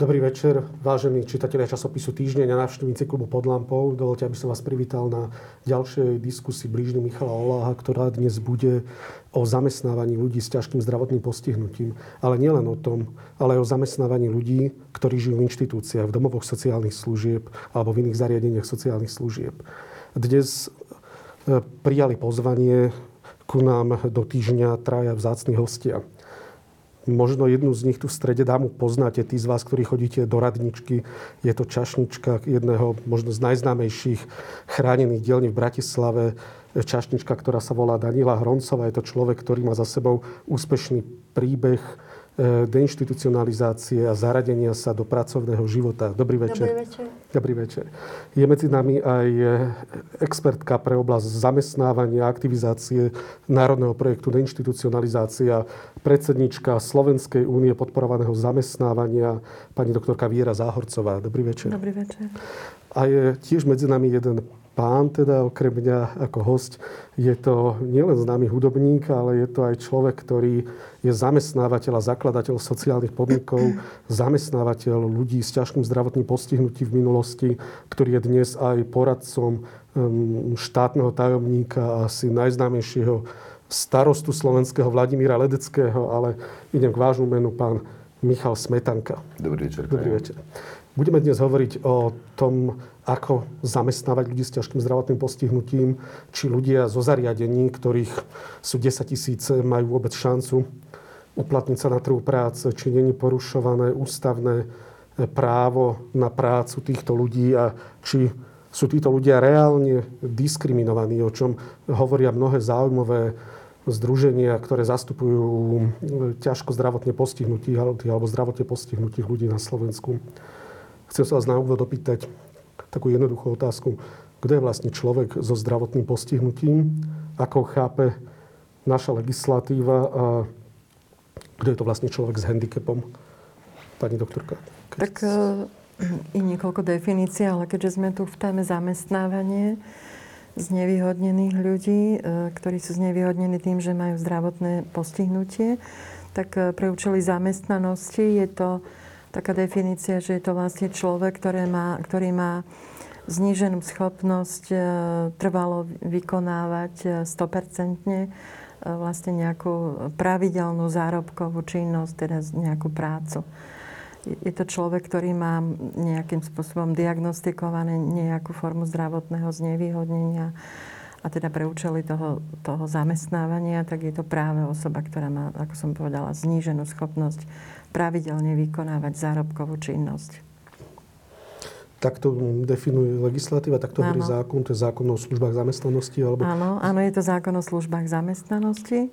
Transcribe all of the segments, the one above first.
Dobrý večer, vážení čitatelia časopisu Týždeň a návštevníci klubu pod lampou. Dovolte, aby som vás privítal na ďalšej diskusii blížny Michala Oláha, ktorá dnes bude o zamestnávaní ľudí s ťažkým zdravotným postihnutím. Ale nielen o tom, ale aj o zamestnávaní ľudí, ktorí žijú v inštitúciách, v domovoch sociálnych služieb alebo v iných zariadeniach sociálnych služieb. Dnes e, prijali pozvanie ku nám do týždňa traja vzácni hostia možno jednu z nich tu v strede dámu poznáte, tí z vás, ktorí chodíte do radničky. Je to čašnička jedného možno z najznámejších chránených dielní v Bratislave. Čašnička, ktorá sa volá Danila Hroncová. Je to človek, ktorý má za sebou úspešný príbeh deinstitucionalizácie a zaradenia sa do pracovného života. Dobrý večer. Dobrý večer. Dobrý večer. Je medzi nami aj expertka pre oblasť zamestnávania a aktivizácie Národného projektu deinstitucionalizácia, predsednička Slovenskej únie podporovaného zamestnávania, pani doktorka Viera Záhorcová. Dobrý večer. Dobrý večer. A je tiež medzi nami jeden pán, teda okrem mňa ako host, je to nielen známy hudobník, ale je to aj človek, ktorý je zamestnávateľ a zakladateľ sociálnych podnikov, zamestnávateľ ľudí s ťažkým zdravotným postihnutím v minulosti, ktorý je dnes aj poradcom um, štátneho tajomníka a asi najznámejšieho starostu slovenského Vladimíra Ledeckého, ale idem k vášmu menu, pán Michal Smetanka. Dobrý večer. Dobrý večer. Budeme dnes hovoriť o tom, ako zamestnávať ľudí s ťažkým zdravotným postihnutím, či ľudia zo zariadení, ktorých sú 10 tisíce, majú vôbec šancu uplatniť sa na trhu práce, či není porušované ústavné právo na prácu týchto ľudí a či sú títo ľudia reálne diskriminovaní, o čom hovoria mnohé záujmové združenia, ktoré zastupujú ťažko zdravotne postihnutých alebo zdravotne postihnutých ľudí na Slovensku. Chcem sa vás na úvod opýtať, takú jednoduchú otázku. Kto je vlastne človek so zdravotným postihnutím? Ako chápe naša legislatíva a kto je to vlastne človek s handicapom? Pani doktorka. Tak uh, i niekoľko definícií, ale keďže sme tu v téme zamestnávanie znevýhodnených ľudí, uh, ktorí sú znevýhodnení tým, že majú zdravotné postihnutie, tak uh, pre účely zamestnanosti je to taká definícia, že je to vlastne človek, ktorý má, ktorý má zníženú schopnosť e, trvalo vykonávať 100% e, e, vlastne nejakú pravidelnú zárobkovú činnosť, teda nejakú prácu. Je to človek, ktorý má nejakým spôsobom diagnostikované nejakú formu zdravotného znevýhodnenia a teda pre účely toho, toho zamestnávania, tak je to práve osoba, ktorá má, ako som povedala, zníženú schopnosť pravidelne vykonávať zárobkovú činnosť. Tak to definuje legislatíva, tak to hovorí zákon, to je zákon o službách zamestnanosti? Alebo... Áno, áno, je to zákon o službách zamestnanosti.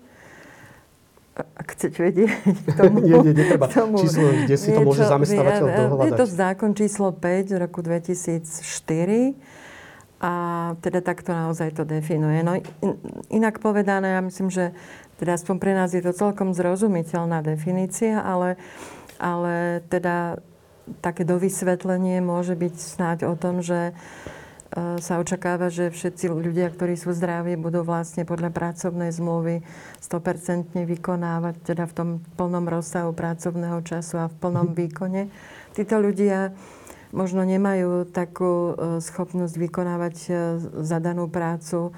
Ak chcete vedieť k tomu... nie, nie, netreba. Tomu, číslo, kde si to môže zamestnávateľ dohľadať? Je to zákon číslo 5 z roku 2004 a teda takto naozaj to definuje. No inak povedané, ja myslím, že teda aspoň pre nás je to celkom zrozumiteľná definícia, ale, ale teda také dovysvetlenie môže byť snáď o tom, že e, sa očakáva, že všetci ľudia, ktorí sú zdraví, budú vlastne podľa pracovnej zmluvy 100% vykonávať teda v tom plnom rozsahu pracovného času a v plnom mhm. výkone. Títo ľudia možno nemajú takú e, schopnosť vykonávať e, zadanú prácu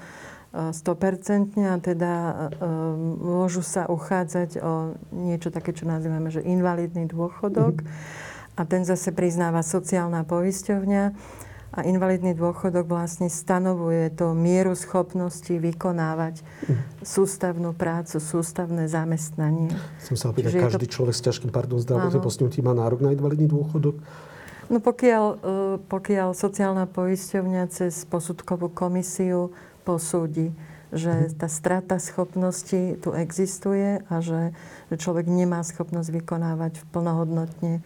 100% a teda um, môžu sa uchádzať o niečo také, čo nazývame, že invalidný dôchodok. Mm-hmm. A ten zase priznáva sociálna poisťovňa. A invalidný dôchodok vlastne stanovuje to mieru schopnosti vykonávať mm. sústavnú prácu, sústavné zamestnanie. Chcem sa opýtať, každý to... človek s ťažkým pardon, zdravotným postihnutím má nárok na invalidný dôchodok? No pokiaľ, uh, pokiaľ sociálna poisťovňa cez posudkovú komisiu posúdi, že mhm. tá strata schopnosti tu existuje a že, že človek nemá schopnosť vykonávať plnohodnotne e,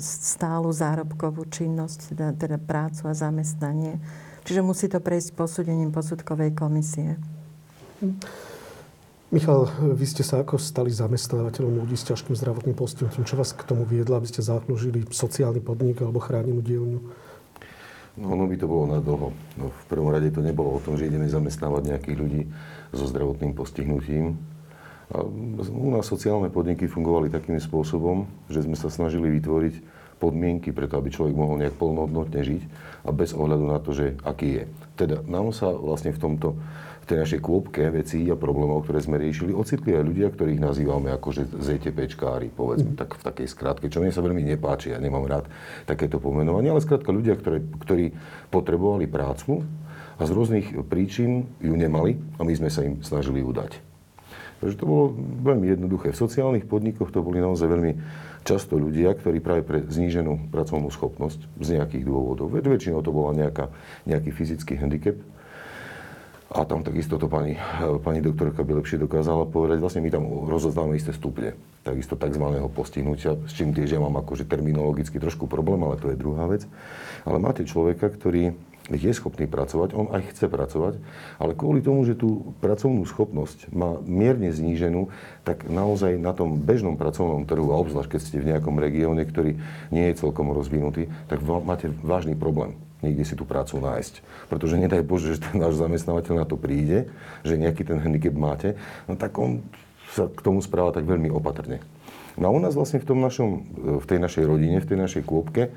stálu zárobkovú činnosť, teda, teda prácu a zamestnanie. Čiže musí to prejsť posúdením posudkovej komisie. Michal, vy ste sa ako stali zamestnávateľom ľudí s ťažkým zdravotným postihnutím? Čo vás k tomu viedlo, aby ste zakložili sociálny podnik alebo chránenú dielňu? No, ono by to bolo na dlho. No, v prvom rade to nebolo o tom, že ideme zamestnávať nejakých ľudí so zdravotným postihnutím. A u nás sociálne podniky fungovali takým spôsobom, že sme sa snažili vytvoriť podmienky preto, aby človek mohol nejak plnohodnotne žiť a bez ohľadu na to, že aký je. Teda nám sa vlastne v tomto tej našej kôpke vecí a problémov, ktoré sme riešili, ocitli aj ľudia, ktorých nazývame že ZTPčkári, povedzme, tak v takej skratke, čo mne sa veľmi nepáči, ja nemám rád takéto pomenovanie, ale skrátka ľudia, ktorí, ktorí potrebovali prácu a z rôznych príčin ju nemali a my sme sa im snažili udať. Takže to bolo veľmi jednoduché. V sociálnych podnikoch to boli naozaj veľmi často ľudia, ktorí práve pre zníženú pracovnú schopnosť z nejakých dôvodov, väčšinou to bola nejaká, nejaký fyzický handicap, a tam takisto to pani, pani doktorka by lepšie dokázala povedať. Vlastne my tam rozoznáme isté stupne, takisto tzv. postihnutia, s čím tiež ja mám akože terminologicky trošku problém, ale to je druhá vec. Ale máte človeka, ktorý je schopný pracovať, on aj chce pracovať, ale kvôli tomu, že tú pracovnú schopnosť má mierne zníženú, tak naozaj na tom bežnom pracovnom trhu, a obzvlášť keď ste v nejakom regióne, ktorý nie je celkom rozvinutý, tak máte vážny problém niekde si tú prácu nájsť. Pretože nedaj Bože, že ten náš zamestnávateľ na to príde, že nejaký ten handicap máte, no tak on sa k tomu správa tak veľmi opatrne. No a u nás vlastne v, tom našom, v tej našej rodine, v tej našej kôpke,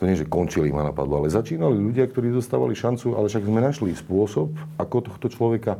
to nie, že končili ma napadlo, ale začínali ľudia, ktorí dostávali šancu, ale však sme našli spôsob, ako tohto človeka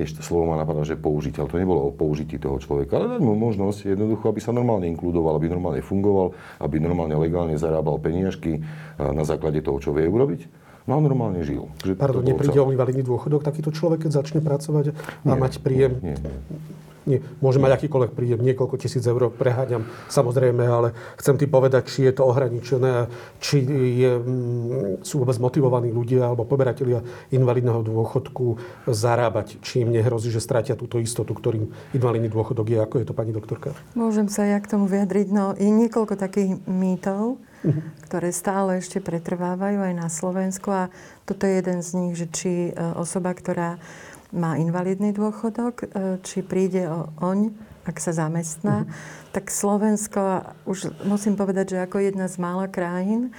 tiež slovo ma napadá, že použiteľ. To nebolo o použití toho človeka, ale dať mu možnosť jednoducho, aby sa normálne inkludoval, aby normálne fungoval, aby normálne legálne zarábal peniažky na základe toho, čo vie urobiť. No a normálne žil. Že Pardon, nepríde o invalidný dôchodok takýto človek, keď začne pracovať a nie, mať príjem? Nie, nie nie, môže mať akýkoľvek príjem, niekoľko tisíc eur, preháňam samozrejme, ale chcem ti povedať, či je to ohraničené, či je, mm, sú vôbec motivovaní ľudia alebo poberatelia invalidného dôchodku zarábať, či im nehrozí, že stratia túto istotu, ktorým invalidný dôchodok je. Ako je to, pani doktorka? Môžem sa ja k tomu vyjadriť. No, je niekoľko takých mýtov, uh-huh. ktoré stále ešte pretrvávajú aj na Slovensku a toto je jeden z nich, že či e, osoba, ktorá má invalidný dôchodok, e, či príde o oň, ak sa zamestná, mm-hmm. tak Slovensko, už musím povedať, že ako jedna z mála krajín,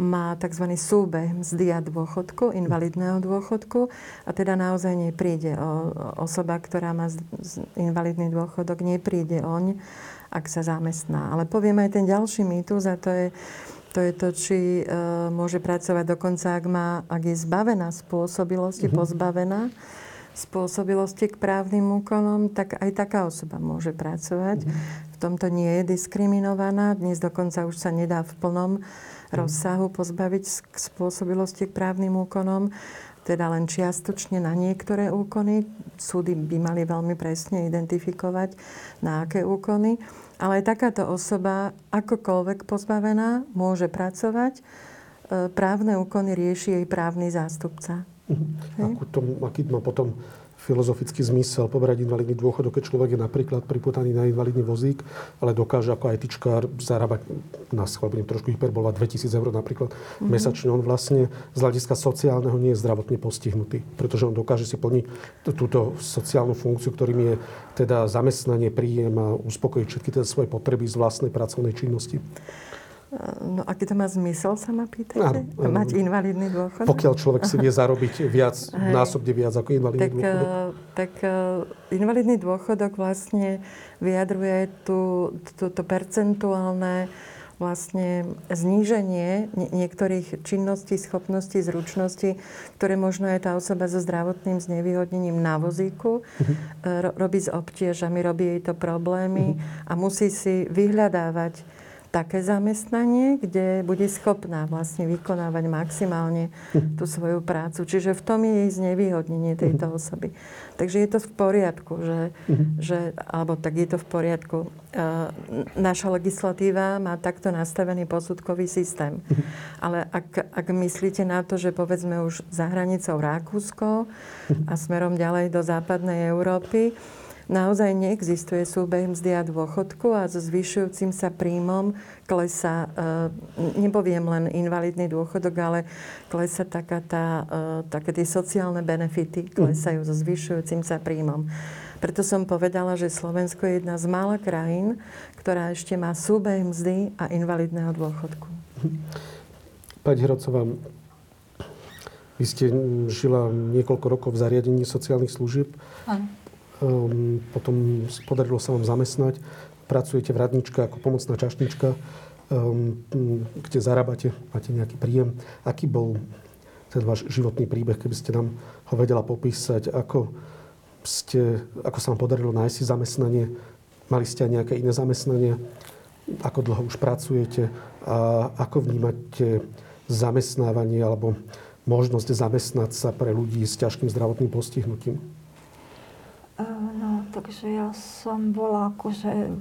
má tzv. súbeh mzdy a dôchodku, invalidného dôchodku a teda naozaj nepríde o osoba, ktorá má invalidný dôchodok, nepríde oň, ak sa zamestná. Ale poviem aj ten ďalší mýtus a to je, to je to, či e, môže pracovať dokonca, ak, má, ak je zbavená spôsobilosti, mm-hmm. pozbavená spôsobilosti k právnym úkonom, tak aj taká osoba môže pracovať. Mm. V tomto nie je diskriminovaná. Dnes dokonca už sa nedá v plnom mm. rozsahu pozbaviť spôsobilosti k právnym úkonom, teda len čiastočne na niektoré úkony. Súdy by mali veľmi presne identifikovať, na aké úkony. Ale aj takáto osoba, akokoľvek pozbavená, môže pracovať. E, právne úkony rieši jej právny zástupca. Uh-huh. Akú to, aký má potom filozofický zmysel poberať invalidný dôchodok, keď človek je napríklad priputaný na invalidný vozík, ale dokáže ako aj tyčkár zarábať, na schvál budem trošku hyperbolovať, 2000 eur napríklad mm-hmm. mesačne. On vlastne z hľadiska sociálneho nie je zdravotne postihnutý, pretože on dokáže si plniť túto sociálnu funkciu, ktorým je teda zamestnanie, príjem a uspokojiť všetky tie svoje potreby z vlastnej pracovnej činnosti. No aký to má zmysel, sa ma pýtate? Áno, Mať invalidný dôchodok? Pokiaľ človek si vie zarobiť viac, Hej. násobne viac ako invalidný tak, dôchodok. Eh, tak uh, invalidný dôchodok vlastne vyjadruje tú, tú, to percentuálne vlastne zníženie niektorých činností, schopností, zručností, ktoré možno je tá osoba so zdravotným znevýhodnením na vozíku, uh-huh. robí s obtiežami, robí jej to problémy uh-huh. a musí si vyhľadávať také zamestnanie, kde bude schopná vlastne vykonávať maximálne tú svoju prácu. Čiže v tom je jej znevýhodnenie tejto mhm. osoby. Takže je to v poriadku, že, mhm. že alebo tak je to v poriadku. E, naša legislatíva má takto nastavený posudkový systém. Mhm. Ale ak, ak myslíte na to, že povedzme už za hranicou Rakúsko a smerom ďalej do západnej Európy, naozaj neexistuje súbeh mzdy a dôchodku a so zvyšujúcim sa príjmom klesa, e, nepoviem len invalidný dôchodok, ale klesa taká tá, e, také tie sociálne benefity, klesajú so zvyšujúcim sa príjmom. Preto som povedala, že Slovensko je jedna z mála krajín, ktorá ešte má súbeh mzdy a invalidného dôchodku. Pani Hrocová, vy ste žila niekoľko rokov v zariadení sociálnych služieb. Áno. Um, potom podarilo sa vám zamestnať. Pracujete v radničke ako pomocná čašnička. um, kde zarábate, máte nejaký príjem. Aký bol ten váš životný príbeh, keby ste nám ho vedela popísať, ako, ste, ako sa vám podarilo nájsť si zamestnanie, mali ste aj nejaké iné zamestnanie, ako dlho už pracujete a ako vnímate zamestnávanie alebo možnosť zamestnať sa pre ľudí s ťažkým zdravotným postihnutím? No, takže ja som bola akože...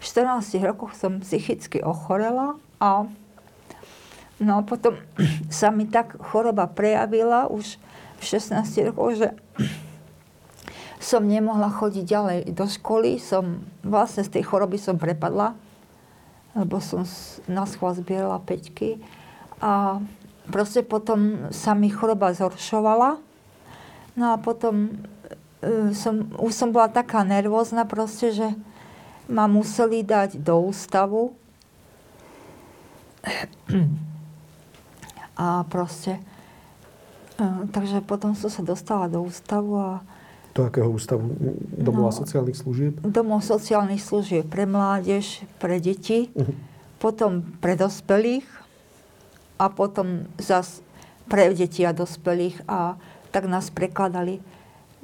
V 14 rokoch som psychicky ochorela a no potom sa mi tak choroba prejavila už v 16 rokoch, že som nemohla chodiť ďalej do školy. Som, vlastne z tej choroby som prepadla, lebo som na schvál zbierala peťky. A proste potom sa mi choroba zhoršovala. No a potom som, už som bola taká nervózna proste, že ma museli dať do ústavu. A proste, e, takže potom som sa dostala do ústavu a do akého ústavu? Domova no, sociálnych služieb? Domov sociálnych služieb pre mládež, pre deti, uh-huh. potom pre dospelých a potom zas pre deti a dospelých a tak nás prekladali.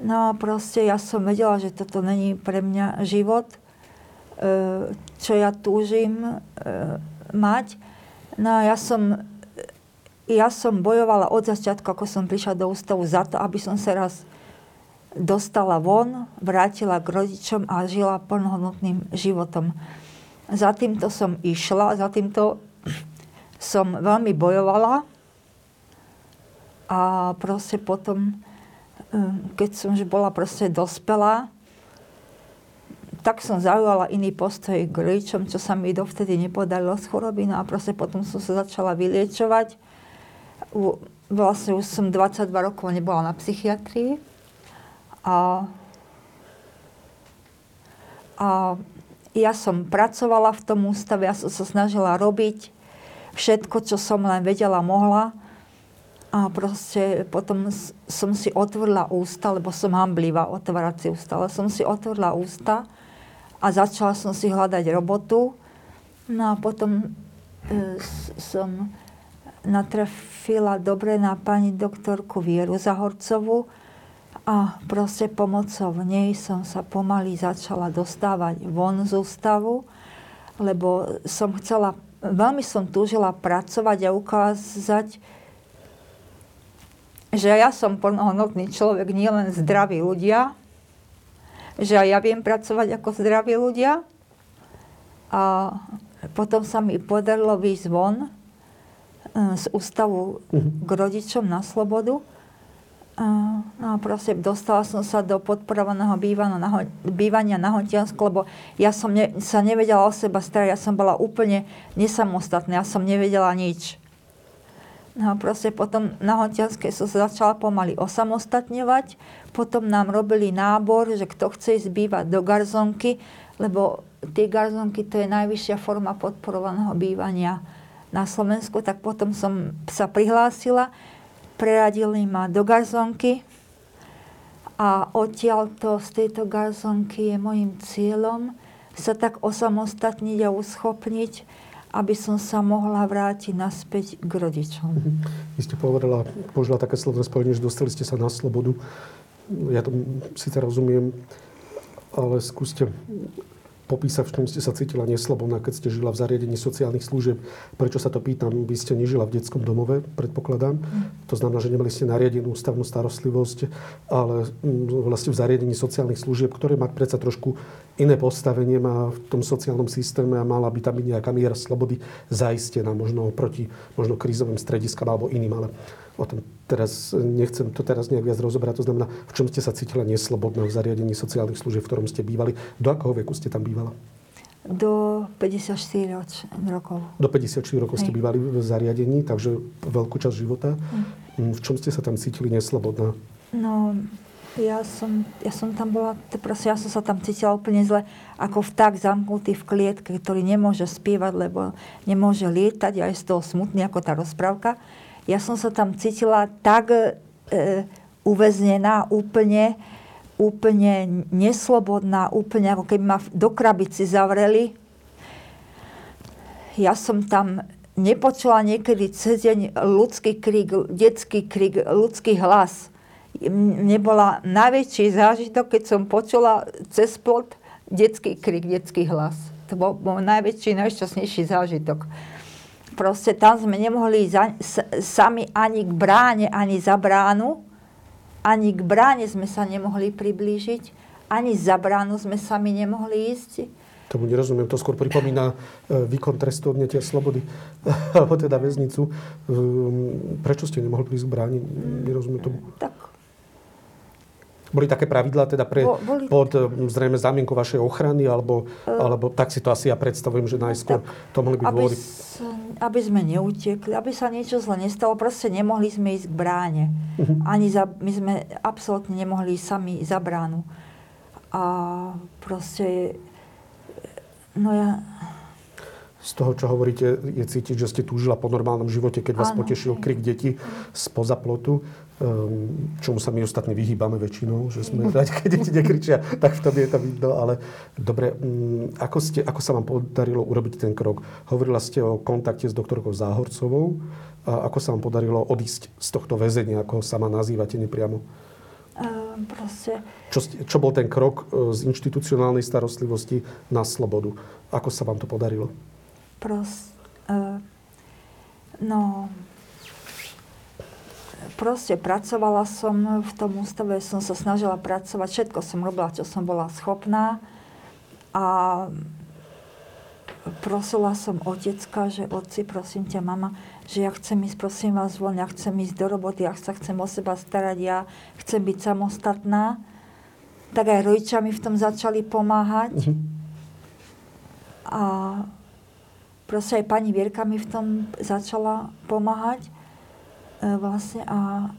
No proste ja som vedela, že toto není pre mňa život, e, čo ja túžim e, mať. No a ja som, ja som bojovala od začiatku, ako som prišla do ústavu, za to, aby som sa raz dostala von, vrátila k rodičom a žila plnohodnotným životom. Za týmto som išla, za týmto som veľmi bojovala a proste potom, keď som už bola proste dospelá, tak som zaujala iný postoj k rodičom, čo sa mi dovtedy nepodarilo z choroby. No a proste potom som sa začala vyliečovať. Vlastne už som 22 rokov nebola na psychiatrii. A, a ja som pracovala v tom ústave, ja som sa snažila robiť všetko, čo som len vedela, mohla. A proste potom som si otvorila ústa, lebo som hamblivá otvárať si ústa, ale som si otvorila ústa a začala som si hľadať robotu. No a potom e, som natrafila dobre na pani doktorku Vieru Zahorcovú a proste pomocou nej som sa pomaly začala dostávať von z ústavu, lebo som chcela veľmi som túžila pracovať a ukázať, že ja som plnohodnotný človek, nielen zdraví ľudia, že aj ja viem pracovať ako zdraví ľudia. A potom sa mi podarilo výjsť von e, z ústavu mhm. k rodičom na slobodu. No a proste dostala som sa do podporovaného bývania na, bývania na Hontiansku, lebo ja som ne, sa nevedela o seba starať, ja som bola úplne nesamostatná, ja som nevedela nič. No proste potom na Hontianskej som sa začala pomaly osamostatňovať, potom nám robili nábor, že kto chce ísť bývať do garzonky, lebo tie garzonky to je najvyššia forma podporovaného bývania na Slovensku, tak potom som sa prihlásila preradili ma do garzonky. A odtiaľto z tejto garzonky je môjim cieľom sa tak osamostatniť a uschopniť, aby som sa mohla vrátiť naspäť k rodičom. Mhm. Vy ste povedala, použila také slovné spojenie, že dostali ste sa na slobodu. Ja to síce rozumiem, ale skúste popísať, v čom ste sa cítila neslobodná, keď ste žila v zariadení sociálnych služieb. Prečo sa to pýtam? Vy ste nežila v detskom domove, predpokladám. Mm. To znamená, že nemali ste nariadenú ústavnú starostlivosť, ale mm, vlastne v zariadení sociálnych služieb, ktoré má predsa trošku iné postavenie, má v tom sociálnom systéme a mala by tam byť nejaká miera slobody zaistená, možno proti možno krízovým strediskám alebo iným, ale o tom teraz nechcem to teraz nejak viac rozobrať. To znamená, v čom ste sa cítila neslobodná v zariadení sociálnych služieb, v ktorom ste bývali. Do akého veku ste tam bývala? Do 54 rokov. Do 54 rokov Hej. ste bývali v zariadení, takže veľkú časť života. Hm. V čom ste sa tam cítili neslobodná? No, ja som, ja som tam bola, proste ja som sa tam cítila úplne zle, ako vták zamknutý v klietke, ktorý nemôže spievať, lebo nemôže lietať a je z toho smutný ako tá rozprávka ja som sa tam cítila tak e, uväznená, úplne, úplne neslobodná, úplne ako keby ma do krabici zavreli. ja som tam nepočula niekedy cez deň ľudský krik, detský krik, ľudský hlas. Mne bola najväčší zážitok, keď som počula cez plot detský krik, detský hlas. To bol môj najväčší, najšťastnejší zážitok. Proste tam sme nemohli za, sami ani k bráne, ani za bránu. Ani k bráne sme sa nemohli priblížiť, ani za bránu sme sami nemohli ísť tomu nerozumiem. To skôr pripomína e, výkon trestu odnetia slobody, alebo teda väznicu. Ehm, prečo ste nemohli prísť k bráni? Nerozumiem tomu. Tak. Boli také pravidlá teda pre, Boli... pod zrejme zámienkou vašej ochrany, alebo, uh, alebo tak si to asi ja predstavujem, že najskôr tak, to mohli byť aby, dôvody. aby sme neutekli, aby sa niečo zle nestalo, proste nemohli sme ísť k bráne. Uh-huh. Ani za, my sme absolútne nemohli sami za bránu. A proste No ja... Z toho, čo hovoríte, je cítiť, že ste túžila po normálnom živote, keď vás ano, potešil krik detí spoza plotu, čomu sa my ostatní vyhýbame väčšinou, že sme radi, keď deti nekričia, tak v tom je to vidno. Ale dobre, um, ako, ste, ako sa vám podarilo urobiť ten krok? Hovorila ste o kontakte s doktorkou Záhorcovou. A ako sa vám podarilo odísť z tohto väzenia, ako ho sama nazývate nepriamo? Ehm, proste... Čo, čo bol ten krok e, z inštitucionálnej starostlivosti na slobodu? Ako sa vám to podarilo? Prost, uh, no, proste pracovala som v tom ústave, som sa snažila pracovať, všetko som robila, čo som bola schopná. A prosila som otecka, že otci, prosím ťa, mama, že ja chcem ísť, prosím vás, von, ja chcem ísť do roboty, ja sa chcem o seba starať, ja chcem byť samostatná. Tak aj rodičia mi v tom začali pomáhať. Mm-hmm. A proste aj pani Vierka mi v tom začala pomáhať. E, vlastne a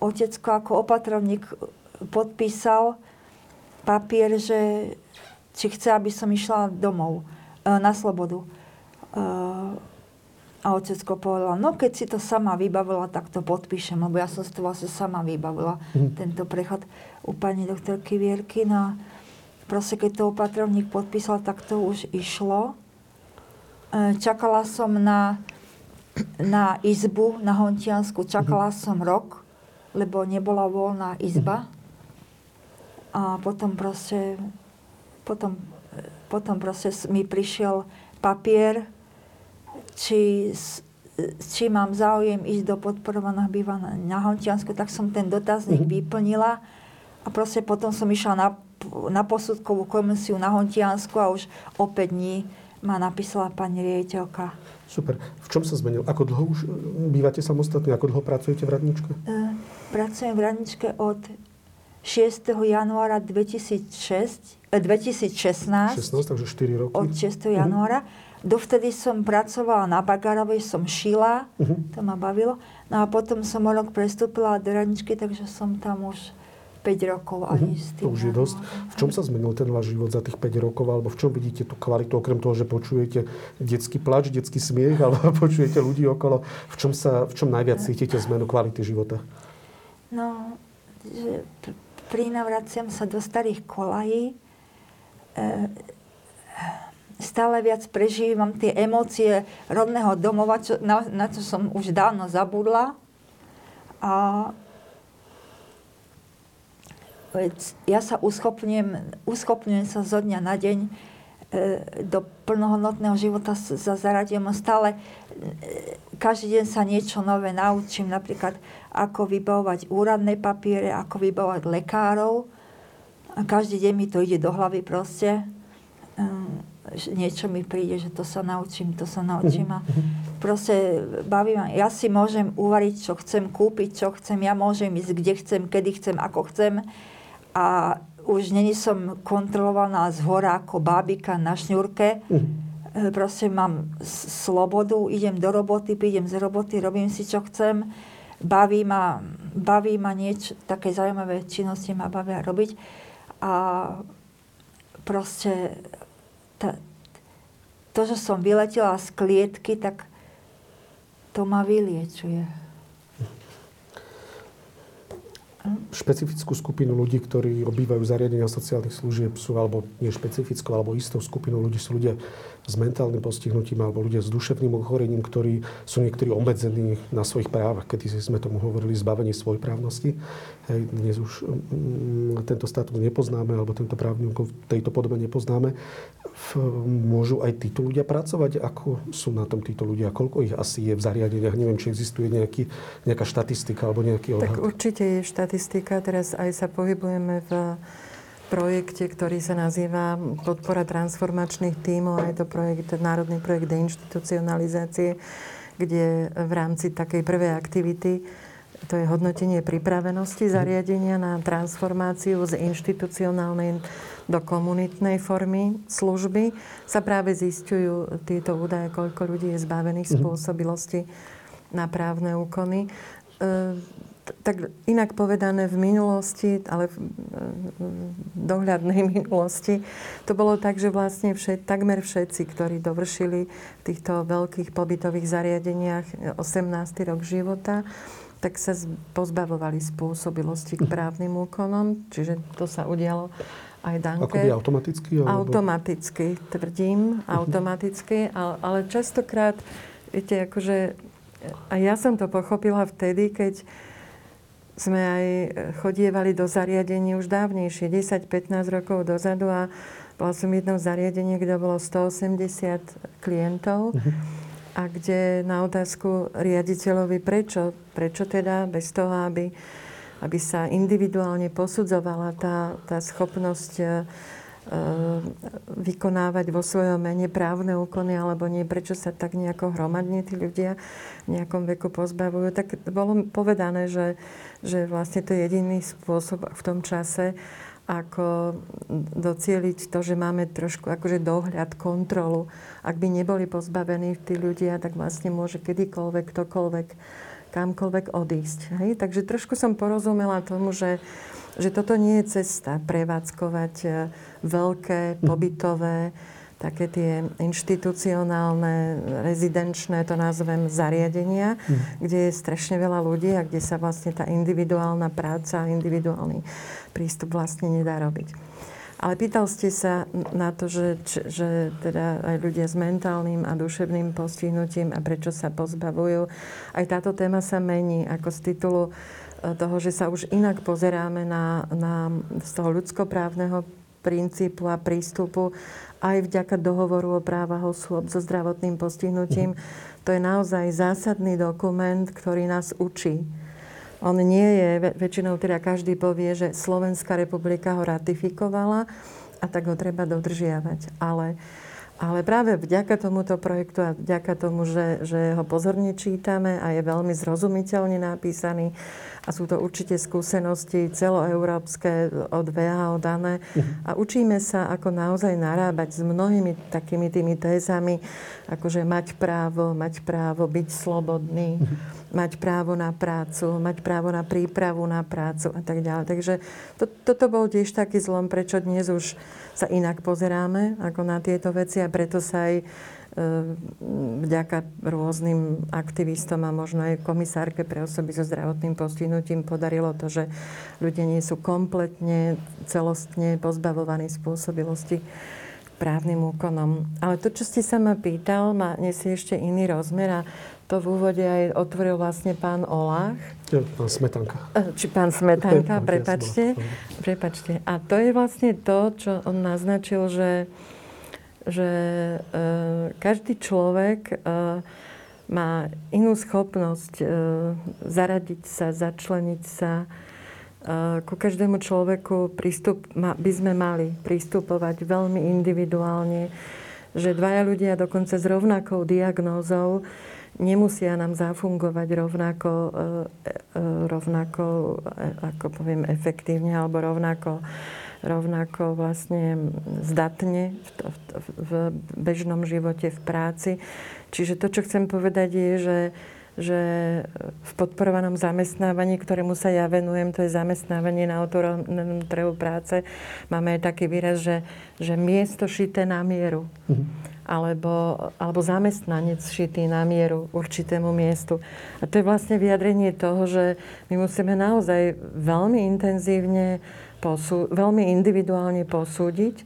otecko ako opatrovník podpísal papier, že či chce, aby som išla domov e, na slobodu. E, a otecko povedala, no keď si to sama vybavila, tak to podpíšem, lebo ja som si to vlastne sama vybavila, mm. tento prechod u pani doktorky Vierky. No proste keď to opatrovník podpísal, tak to už išlo. Čakala som na, na izbu na Hontiansku, čakala som rok, lebo nebola voľná izba. A potom proste, potom, potom proste mi prišiel papier, či, či mám záujem ísť do podporovaného bývania na Hontiansku, tak som ten dotazník mm-hmm. vyplnila a proste potom som išla na, na posudkovú komisiu na Hontiansku a už o 5 dní ma napísala pani riaditeľka. Super. V čom sa zmenil? Ako dlho už e, bývate samostatne? Ako dlho pracujete v Radničke? E, pracujem v Radničke od 6. januára 2006, e, 2016. 16, takže 4 roky. Od 6. januára. Mm-hmm. Dovtedy som pracovala na Bagarovej, som šila, uh-huh. to ma bavilo. No a potom som o rok prestúpila do Raničky, takže som tam už 5 rokov ani uh-huh. s tým. To už je dosť. V čom sa zmenil ten váš život za tých 5 rokov? Alebo v čom vidíte tú kvalitu, okrem toho, že počujete detský plač, detský smiech, alebo počujete ľudí okolo? V čom, sa, v čom najviac cítite zmenu kvality života? No, že prinavraciam sa do starých kolají. E, stále viac prežívam tie emócie rodného domova, čo, na, na čo som už dávno zabudla. A ja sa uschopňujem, uschopňujem sa zo dňa na deň e, do plnohodnotného života sa zaradujem stále. E, každý deň sa niečo nové naučím, napríklad ako vybavovať úradné papiere, ako vybavovať lekárov. A každý deň mi to ide do hlavy proste. E, niečo mi príde, že to sa naučím, to sa naučím a proste baví ma. Ja si môžem uvariť, čo chcem kúpiť, čo chcem, ja môžem ísť kde chcem, kedy chcem, ako chcem a už není som kontrolovaná z hora ako bábika na šňurke. Mhm. Proste mám slobodu, idem do roboty, prídem z roboty, robím si, čo chcem. Baví ma, baví ma niečo, také zaujímavé činnosti ma bavia robiť. A proste ta, to, že som vyletela z klietky, tak to ma vyliečuje. Špecifickú skupinu ľudí, ktorí obývajú zariadenia sociálnych služieb, sú alebo nie špecifickou, alebo istou skupinou ľudí sú ľudia s mentálnym postihnutím alebo ľudia s duševným ochorením, ktorí sú niektorí obmedzení na svojich právach. Kedy sme tomu hovorili zbavení svojprávnosti. Hej, dnes už mm, tento status nepoznáme, alebo tento právny úkon v tejto podobe nepoznáme. V, môžu aj títo ľudia pracovať? Ako sú na tom títo ľudia? Koľko ich asi je v zariadeniach? Neviem, či existuje nejaký, nejaká štatistika alebo nejaký odhad. Tak určite je štatistika. Teraz aj sa pohybujeme v projekte, ktorý sa nazýva Podpora transformačných tímov. Je to projekt, národný projekt deinstitucionalizácie, kde v rámci takej prvej aktivity to je hodnotenie pripravenosti zariadenia na transformáciu z inštitucionálnej do komunitnej formy služby, sa práve zistujú tieto údaje, koľko ľudí je zbavených mhm. spôsobilosti na právne úkony. E, tak inak povedané v minulosti, ale v dohľadnej minulosti, to bolo tak, že vlastne všet, takmer všetci, ktorí dovršili v týchto veľkých pobytových zariadeniach 18. rok života, tak sa pozbavovali spôsobilosti k právnym úkonom, čiže to sa udialo aj Danke. Akoby automaticky? Alebo... Automaticky, tvrdím, automaticky, ale, ale častokrát, viete, akože, a ja som to pochopila vtedy, keď sme aj chodievali do zariadení už dávnejšie, 10-15 rokov dozadu a bola som jednou zariadení, kde bolo 180 klientov uh-huh. a kde na otázku riaditeľovi, prečo, prečo teda bez toho, aby, aby sa individuálne posudzovala tá, tá schopnosť e, vykonávať vo svojom mene právne úkony alebo nie, prečo sa tak nejako hromadne tí ľudia v nejakom veku pozbavujú, tak bolo povedané, že že vlastne to je jediný spôsob v tom čase, ako docieliť to, že máme trošku akože dohľad, kontrolu. Ak by neboli pozbavení tí ľudia, tak vlastne môže kedykoľvek, ktokoľvek, kamkoľvek odísť. Hej? Takže trošku som porozumela tomu, že, že toto nie je cesta prevádzkovať e, veľké, pobytové, také tie inštitucionálne, rezidenčné, to nazvem, zariadenia, mm. kde je strašne veľa ľudí a kde sa vlastne tá individuálna práca, individuálny prístup vlastne nedá robiť. Ale pýtal ste sa na to, že, že teda aj ľudia s mentálnym a duševným postihnutím a prečo sa pozbavujú. Aj táto téma sa mení ako z titulu e, toho, že sa už inak pozeráme na, na z toho ľudskoprávneho princípu a prístupu aj vďaka dohovoru o právach osôb so zdravotným postihnutím. Mm-hmm. To je naozaj zásadný dokument, ktorý nás učí. On nie je, väčšinou teda každý povie, že Slovenská republika ho ratifikovala a tak ho treba dodržiavať. Ale, ale práve vďaka tomuto projektu a vďaka tomu, že, že ho pozorne čítame a je veľmi zrozumiteľne napísaný, a sú to určite skúsenosti celoeurópske od VHO dané. A učíme sa, ako naozaj narábať s mnohými takými tými tézami, akože mať právo, mať právo byť slobodný, mať právo na prácu, mať právo na prípravu na prácu a tak ďalej. Takže to, toto bol tiež taký zlom, prečo dnes už sa inak pozeráme ako na tieto veci a preto sa aj vďaka rôznym aktivistom a možno aj komisárke pre osoby so zdravotným postihnutím podarilo to, že ľudia nie sú kompletne, celostne pozbavovaní spôsobilosti právnym úkonom. Ale to, čo ste sa ma pýtal, má nesie ešte iný rozmer a to v úvode aj otvoril vlastne pán Olach. Pán Smetanka. Ehm, či pán Smetanka, prepačte. prepačte. A to je vlastne to, čo on naznačil, že že e, každý človek e, má inú schopnosť e, zaradiť sa, začleniť sa. Ku každému človeku prístup, by sme mali pristupovať veľmi individuálne, že dvaja ľudia dokonca s rovnakou diagnózou nemusia nám zafungovať rovnako, rovnako ako poviem, efektívne alebo rovnako rovnako vlastne zdatne v, v, v bežnom živote, v práci. Čiže to, čo chcem povedať, je, že, že v podporovanom zamestnávaní, ktorému sa ja venujem, to je zamestnávanie na autorovnom trhu práce, máme aj taký výraz, že, že miesto šité na mieru. Mm-hmm. Alebo, alebo zamestnanec šitý na mieru určitému miestu. A to je vlastne vyjadrenie toho, že my musíme naozaj veľmi intenzívne, posú, veľmi individuálne posúdiť e,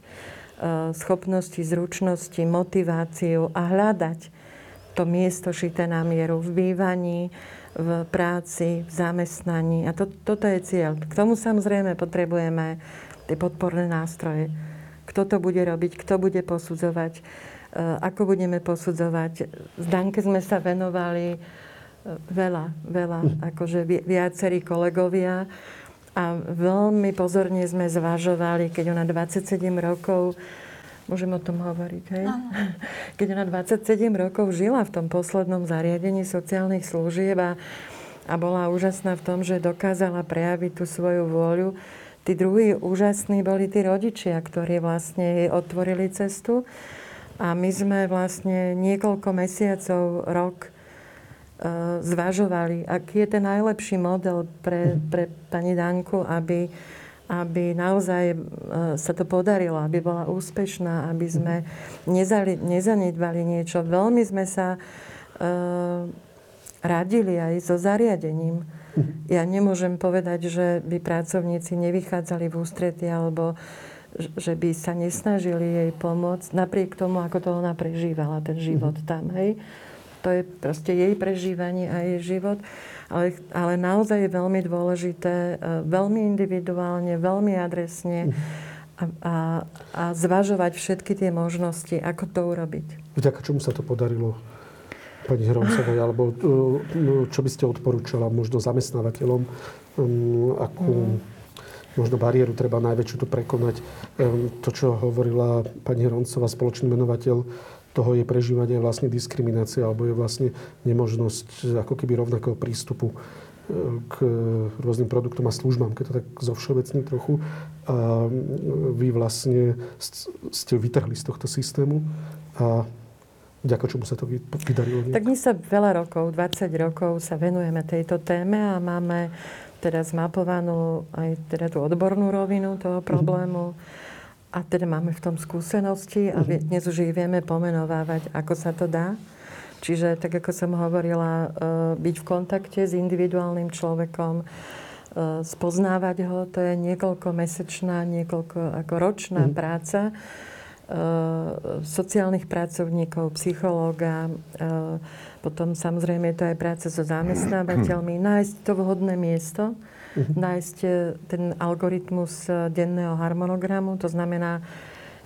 schopnosti, zručnosti, motiváciu a hľadať to miesto šité na mieru v bývaní, v práci, v zamestnaní. A to, toto je cieľ. K tomu samozrejme potrebujeme tie podporné nástroje. Kto to bude robiť, kto bude posudzovať Eh, ako budeme posudzovať. Z Danke sme sa venovali eh, veľa, veľa, akože viacerí kolegovia a veľmi pozorne sme zvažovali, keď ona 27 rokov Môžem o tom hovoriť, hej? Keď ona 27 rokov žila v tom poslednom zariadení sociálnych služieb a, a bola úžasná v tom, že dokázala prejaviť tú svoju vôľu, tí druhí úžasní boli tí rodičia, ktorí vlastne jej otvorili cestu. A my sme vlastne niekoľko mesiacov, rok zvažovali, aký je ten najlepší model pre, pre pani Danku, aby, aby naozaj e, sa to podarilo, aby bola úspešná, aby sme nezali, nezanedbali niečo. Veľmi sme sa uh, radili aj so zariadením. Ja nemôžem povedať, že by pracovníci nevychádzali v ústrety alebo že by sa nesnažili jej pomôcť, napriek tomu, ako to ona prežívala, ten život tam, hej. To je proste jej prežívanie a jej život. Ale, ale naozaj je veľmi dôležité, e, veľmi individuálne, veľmi adresne a, a, a zvažovať všetky tie možnosti, ako to urobiť. Vďaka čomu sa to podarilo? pani Hroncovej, alebo e, čo by ste odporúčala možno zamestnávateľom, akú, mm možno bariéru treba najväčšiu tu prekonať. To, čo hovorila pani Hroncová, spoločný menovateľ toho je prežívanie vlastne diskriminácia, alebo je vlastne nemožnosť ako keby rovnakého prístupu k rôznym produktom a službám, keď to tak zo všeobecní trochu. A vy vlastne ste vytrhli z tohto systému a vďaka čomu sa to vydarilo? Tak my sa veľa rokov, 20 rokov sa venujeme tejto téme a máme teda zmapovanú aj teda tú odbornú rovinu toho problému. A teda máme v tom skúsenosti a mhm. dnes už ich vieme pomenovávať, ako sa to dá. Čiže, tak ako som hovorila, e, byť v kontakte s individuálnym človekom, e, spoznávať ho, to je niekoľko mesečná, niekoľko ako ročná mm. práca e, sociálnych pracovníkov, psychológa, potom samozrejme je to aj práca so zamestnávateľmi, nájsť to vhodné miesto, uh-huh. nájsť e, ten algoritmus e, denného harmonogramu, to znamená,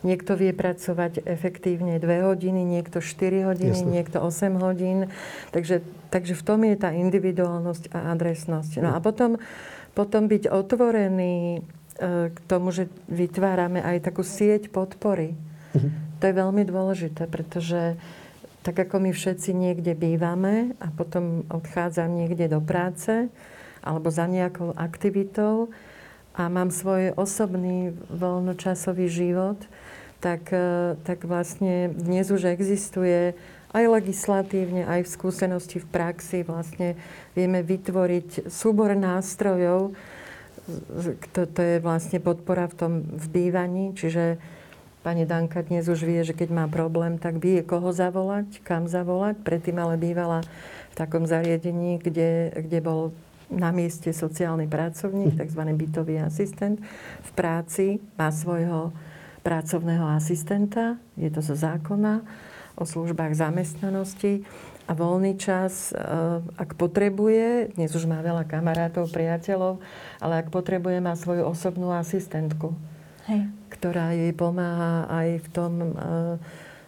niekto vie pracovať efektívne 2 hodiny, niekto 4 hodiny, Jasne. niekto 8 hodín. Takže, takže v tom je tá individuálnosť a adresnosť. No a potom, potom byť otvorený e, k tomu, že vytvárame aj takú sieť podpory. Uh-huh. To je veľmi dôležité, pretože tak ako my všetci niekde bývame a potom odchádzam niekde do práce alebo za nejakou aktivitou a mám svoj osobný voľnočasový život, tak, e, tak vlastne dnes už existuje aj legislatívne, aj v skúsenosti v praxi vlastne vieme vytvoriť súbor nástrojov, to, to je vlastne podpora v tom v bývaní, čiže Pani Danka dnes už vie, že keď má problém, tak vie, koho zavolať, kam zavolať. Predtým ale bývala v takom zariadení, kde, kde bol na mieste sociálny pracovník, tzv. bytový asistent. V práci má svojho pracovného asistenta, je to zo zákona o službách zamestnanosti a voľný čas, eh, ak potrebuje, dnes už má veľa kamarátov, priateľov, ale ak potrebuje, má svoju osobnú asistentku. Hej ktorá jej pomáha aj v tom, eh,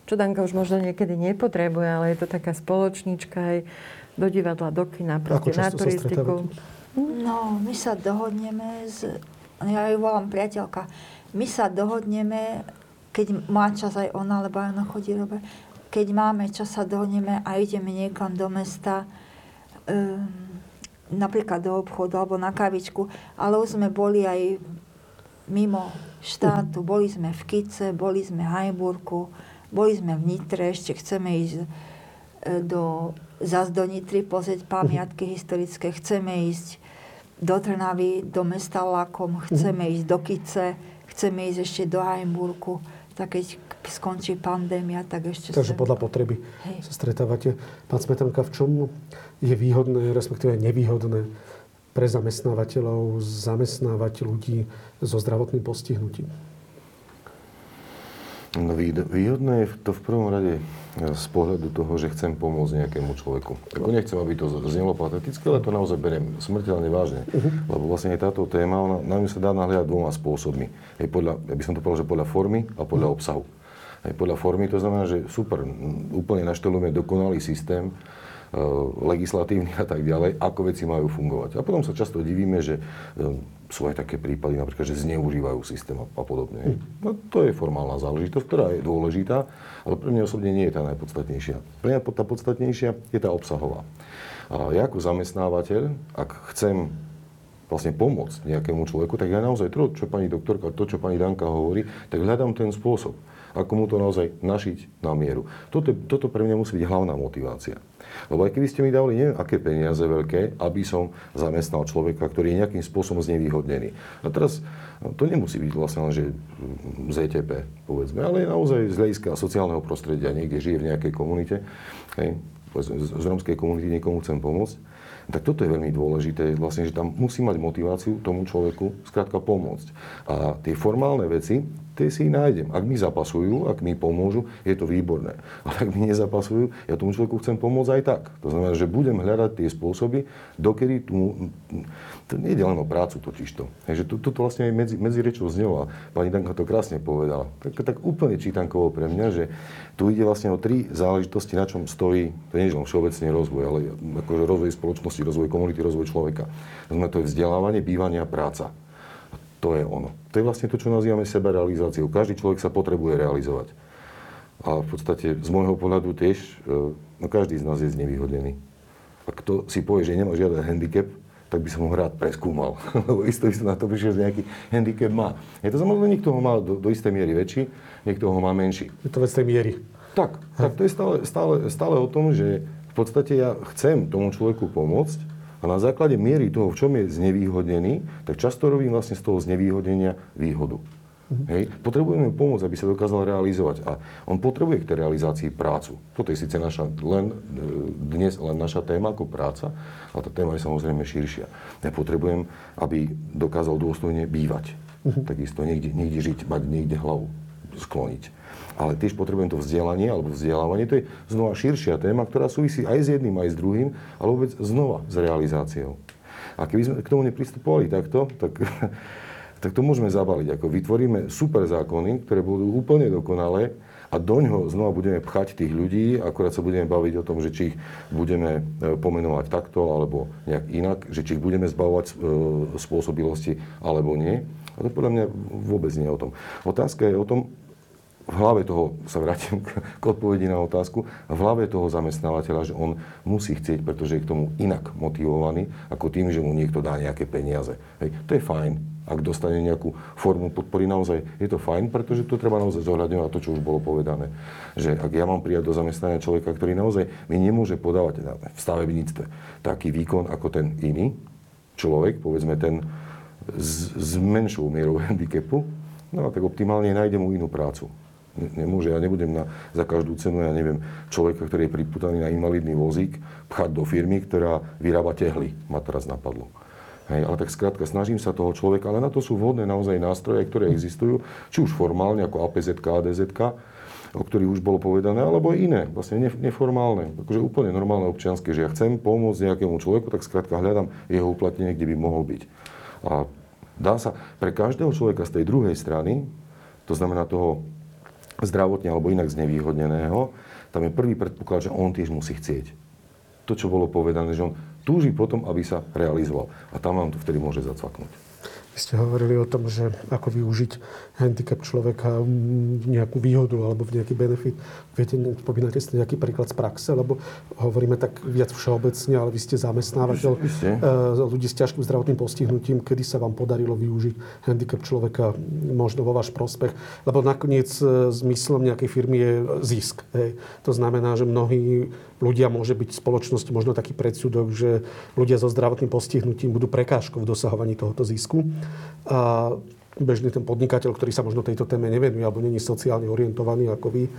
čo Danka už možno niekedy nepotrebuje, ale je to taká spoločnička aj do divadla, do kina, proste na turistiku. No, my sa dohodneme s... Ja ju volám priateľka. My sa dohodneme, keď má čas aj ona, lebo aj ona chodí robiť. Keď máme čas, sa dohodneme a ideme niekam do mesta, um, napríklad do obchodu alebo na kavičku, ale už sme boli aj mimo štátu. Boli sme v Kice, boli sme v Hajburku, boli sme v Nitre, ešte chceme ísť do, zas do Nitry pozrieť pamiatky historické, chceme ísť do Trnavy, do mesta Lakom, chceme ísť do Kice, chceme ísť ešte do Hajburku. tak keď skončí pandémia, tak ešte... Takže podľa potreby Hej. sa stretávate. Pán Smetanka, v čom je výhodné, respektíve nevýhodné pre zamestnávateľov zamestnávať ľudí so zdravotným postihnutím? No výhodné je to v prvom rade z pohľadu toho, že chcem pomôcť nejakému človeku. Ako nechcem, aby to znelo pateticky, ale to naozaj beriem smrteľne vážne. Uh-huh. Lebo vlastne aj táto téma, ona, na ňu sa dá nahliadať dvoma spôsobmi. Hej, podľa, ja by som to povedal, že podľa formy a podľa uh-huh. obsahu. Hej, podľa formy to znamená, že super, úplne naštelujeme dokonalý systém, e, legislatívny a tak ďalej, ako veci majú fungovať. A potom sa často divíme, že e, sú aj také prípady, napríklad, že zneužívajú systém a, a podobne. No, to je formálna záležitosť, ktorá je dôležitá, ale pre mňa osobne nie je tá najpodstatnejšia. Pre mňa tá podstatnejšia je tá obsahová. A ja ako zamestnávateľ, ak chcem vlastne pomôcť nejakému človeku, tak ja naozaj to, čo pani doktorka, to, čo pani Danka hovorí, tak hľadám ten spôsob, ako mu to naozaj našiť na mieru. Toto, toto pre mňa musí byť hlavná motivácia. Lebo aj keby ste mi dali neviem aké peniaze veľké, aby som zamestnal človeka, ktorý je nejakým spôsobom znevýhodnený. A teraz no, to nemusí byť vlastne len, že ZTP, povedzme, ale naozaj z hľadiska sociálneho prostredia, niekde žije v nejakej komunite, hej, z rómskej komunity niekomu chcem pomôcť, tak toto je veľmi dôležité, vlastne, že tam musí mať motiváciu tomu človeku skrátka pomôcť. A tie formálne veci, tie si nájdem. Ak mi zapasujú, ak mi pomôžu, je to výborné. Ale ak mi nezapasujú, ja tomu človeku chcem pomôcť aj tak. To znamená, že budem hľadať tie spôsoby, dokedy tu... To nie je len o prácu totižto. Takže to, toto vlastne aj medzi, medzi rečou znelo. Pani Danka to krásne povedala. Tak, tak úplne čítankovo pre mňa, že tu ide vlastne o tri záležitosti, na čom stojí, to nie je len všeobecný rozvoj, ale akože rozvoj spoločnosti, rozvoj komunity, rozvoj človeka. To znamená, to je vzdelávanie, bývanie a práca. To je ono. To je vlastne to, čo nazývame sebarealizáciou. Každý človek sa potrebuje realizovať. A v podstate z môjho pohľadu tiež, e, no každý z nás je znevýhodnený. Ak to si povie, že nemá žiaden handicap, tak by som ho rád preskúmal. Lebo isto, isto na to prišiel, že nejaký handicap má. Je to samozrejme, niekto ho má do, do istej miery väčší, niekto ho má menší. Je to vec tej miery. Tak, tak to je stále, stále, stále o tom, že v podstate ja chcem tomu človeku pomôcť, a na základe miery toho, v čom je znevýhodnený, tak často robím vlastne z toho znevýhodnenia výhodu. Mm-hmm. Hej. Potrebujeme pomôcť, aby sa dokázal realizovať. A on potrebuje k tej realizácii prácu. Toto je síce naša, len, e, dnes len naša téma ako práca, ale tá téma je samozrejme širšia. Ja potrebujem, aby dokázal dôstojne bývať. Mm-hmm. Takisto niekde, niekde žiť, mať niekde hlavu skloniť ale tiež potrebujem to vzdelanie alebo vzdelávanie. To je znova širšia téma, ktorá súvisí aj s jedným, aj s druhým, ale vôbec znova s realizáciou. A keby sme k tomu nepristupovali takto, tak, tak to môžeme zabaliť. Ako vytvoríme super zákony, ktoré budú úplne dokonalé a do ňoho znova budeme pchať tých ľudí, akorát sa budeme baviť o tom, že či ich budeme e, pomenovať takto alebo nejak inak, že či ich budeme zbavovať e, spôsobilosti alebo nie. A to podľa mňa vôbec nie je o tom. Otázka je o tom, v hlave toho, sa vrátim k odpovedi na otázku, v hlave toho zamestnávateľa, že on musí chcieť, pretože je k tomu inak motivovaný, ako tým, že mu niekto dá nejaké peniaze. Hej, to je fajn. Ak dostane nejakú formu podpory, naozaj je to fajn, pretože to treba naozaj zohľadňovať to, čo už bolo povedané. Že ak ja mám prijať do zamestnania človeka, ktorý naozaj mi nemôže podávať v stavebníctve taký výkon ako ten iný človek, povedzme ten s, s menšou mierou handicapu, no tak optimálne nájde mu inú prácu nemôže, ja nebudem na, za každú cenu, ja neviem, človeka, ktorý je priputaný na invalidný vozík, pchať do firmy, ktorá vyrába tehly, ma teraz napadlo. Hej, ale tak skrátka snažím sa toho človeka, ale na to sú vhodné naozaj nástroje, ktoré existujú, či už formálne ako APZ, ADZ, o ktorých už bolo povedané, alebo iné, vlastne neformálne, akože úplne normálne občianske, že ja chcem pomôcť nejakému človeku, tak skrátka hľadám jeho uplatnenie, kde by mohol byť. A dá sa pre každého človeka z tej druhej strany, to znamená toho zdravotne alebo inak znevýhodneného, tam je prvý predpoklad, že on tiež musí chcieť. To, čo bolo povedané, že on túži potom, aby sa realizoval. A tam vám to vtedy môže zacvaknúť. Vy ste hovorili o tom, že ako využiť handicap človeka nejakú výhodu alebo v nejaký benefit. Viete, spomínate si nejaký príklad z praxe, lebo hovoríme tak viac všeobecne, ale vy ste zamestnávateľ uh, ľudí s ťažkým zdravotným postihnutím. Kedy sa vám podarilo využiť handicap človeka možno vo váš prospech? Lebo nakoniec uh, zmyslom nejakej firmy je zisk. Hej. To znamená, že mnohí ľudia môže byť v spoločnosti možno taký predsudok, že ľudia so zdravotným postihnutím budú prekážkou v dosahovaní tohoto zisku. A bežný ten podnikateľ, ktorý sa možno tejto téme nevenuje alebo není sociálne orientovaný ako vy, e,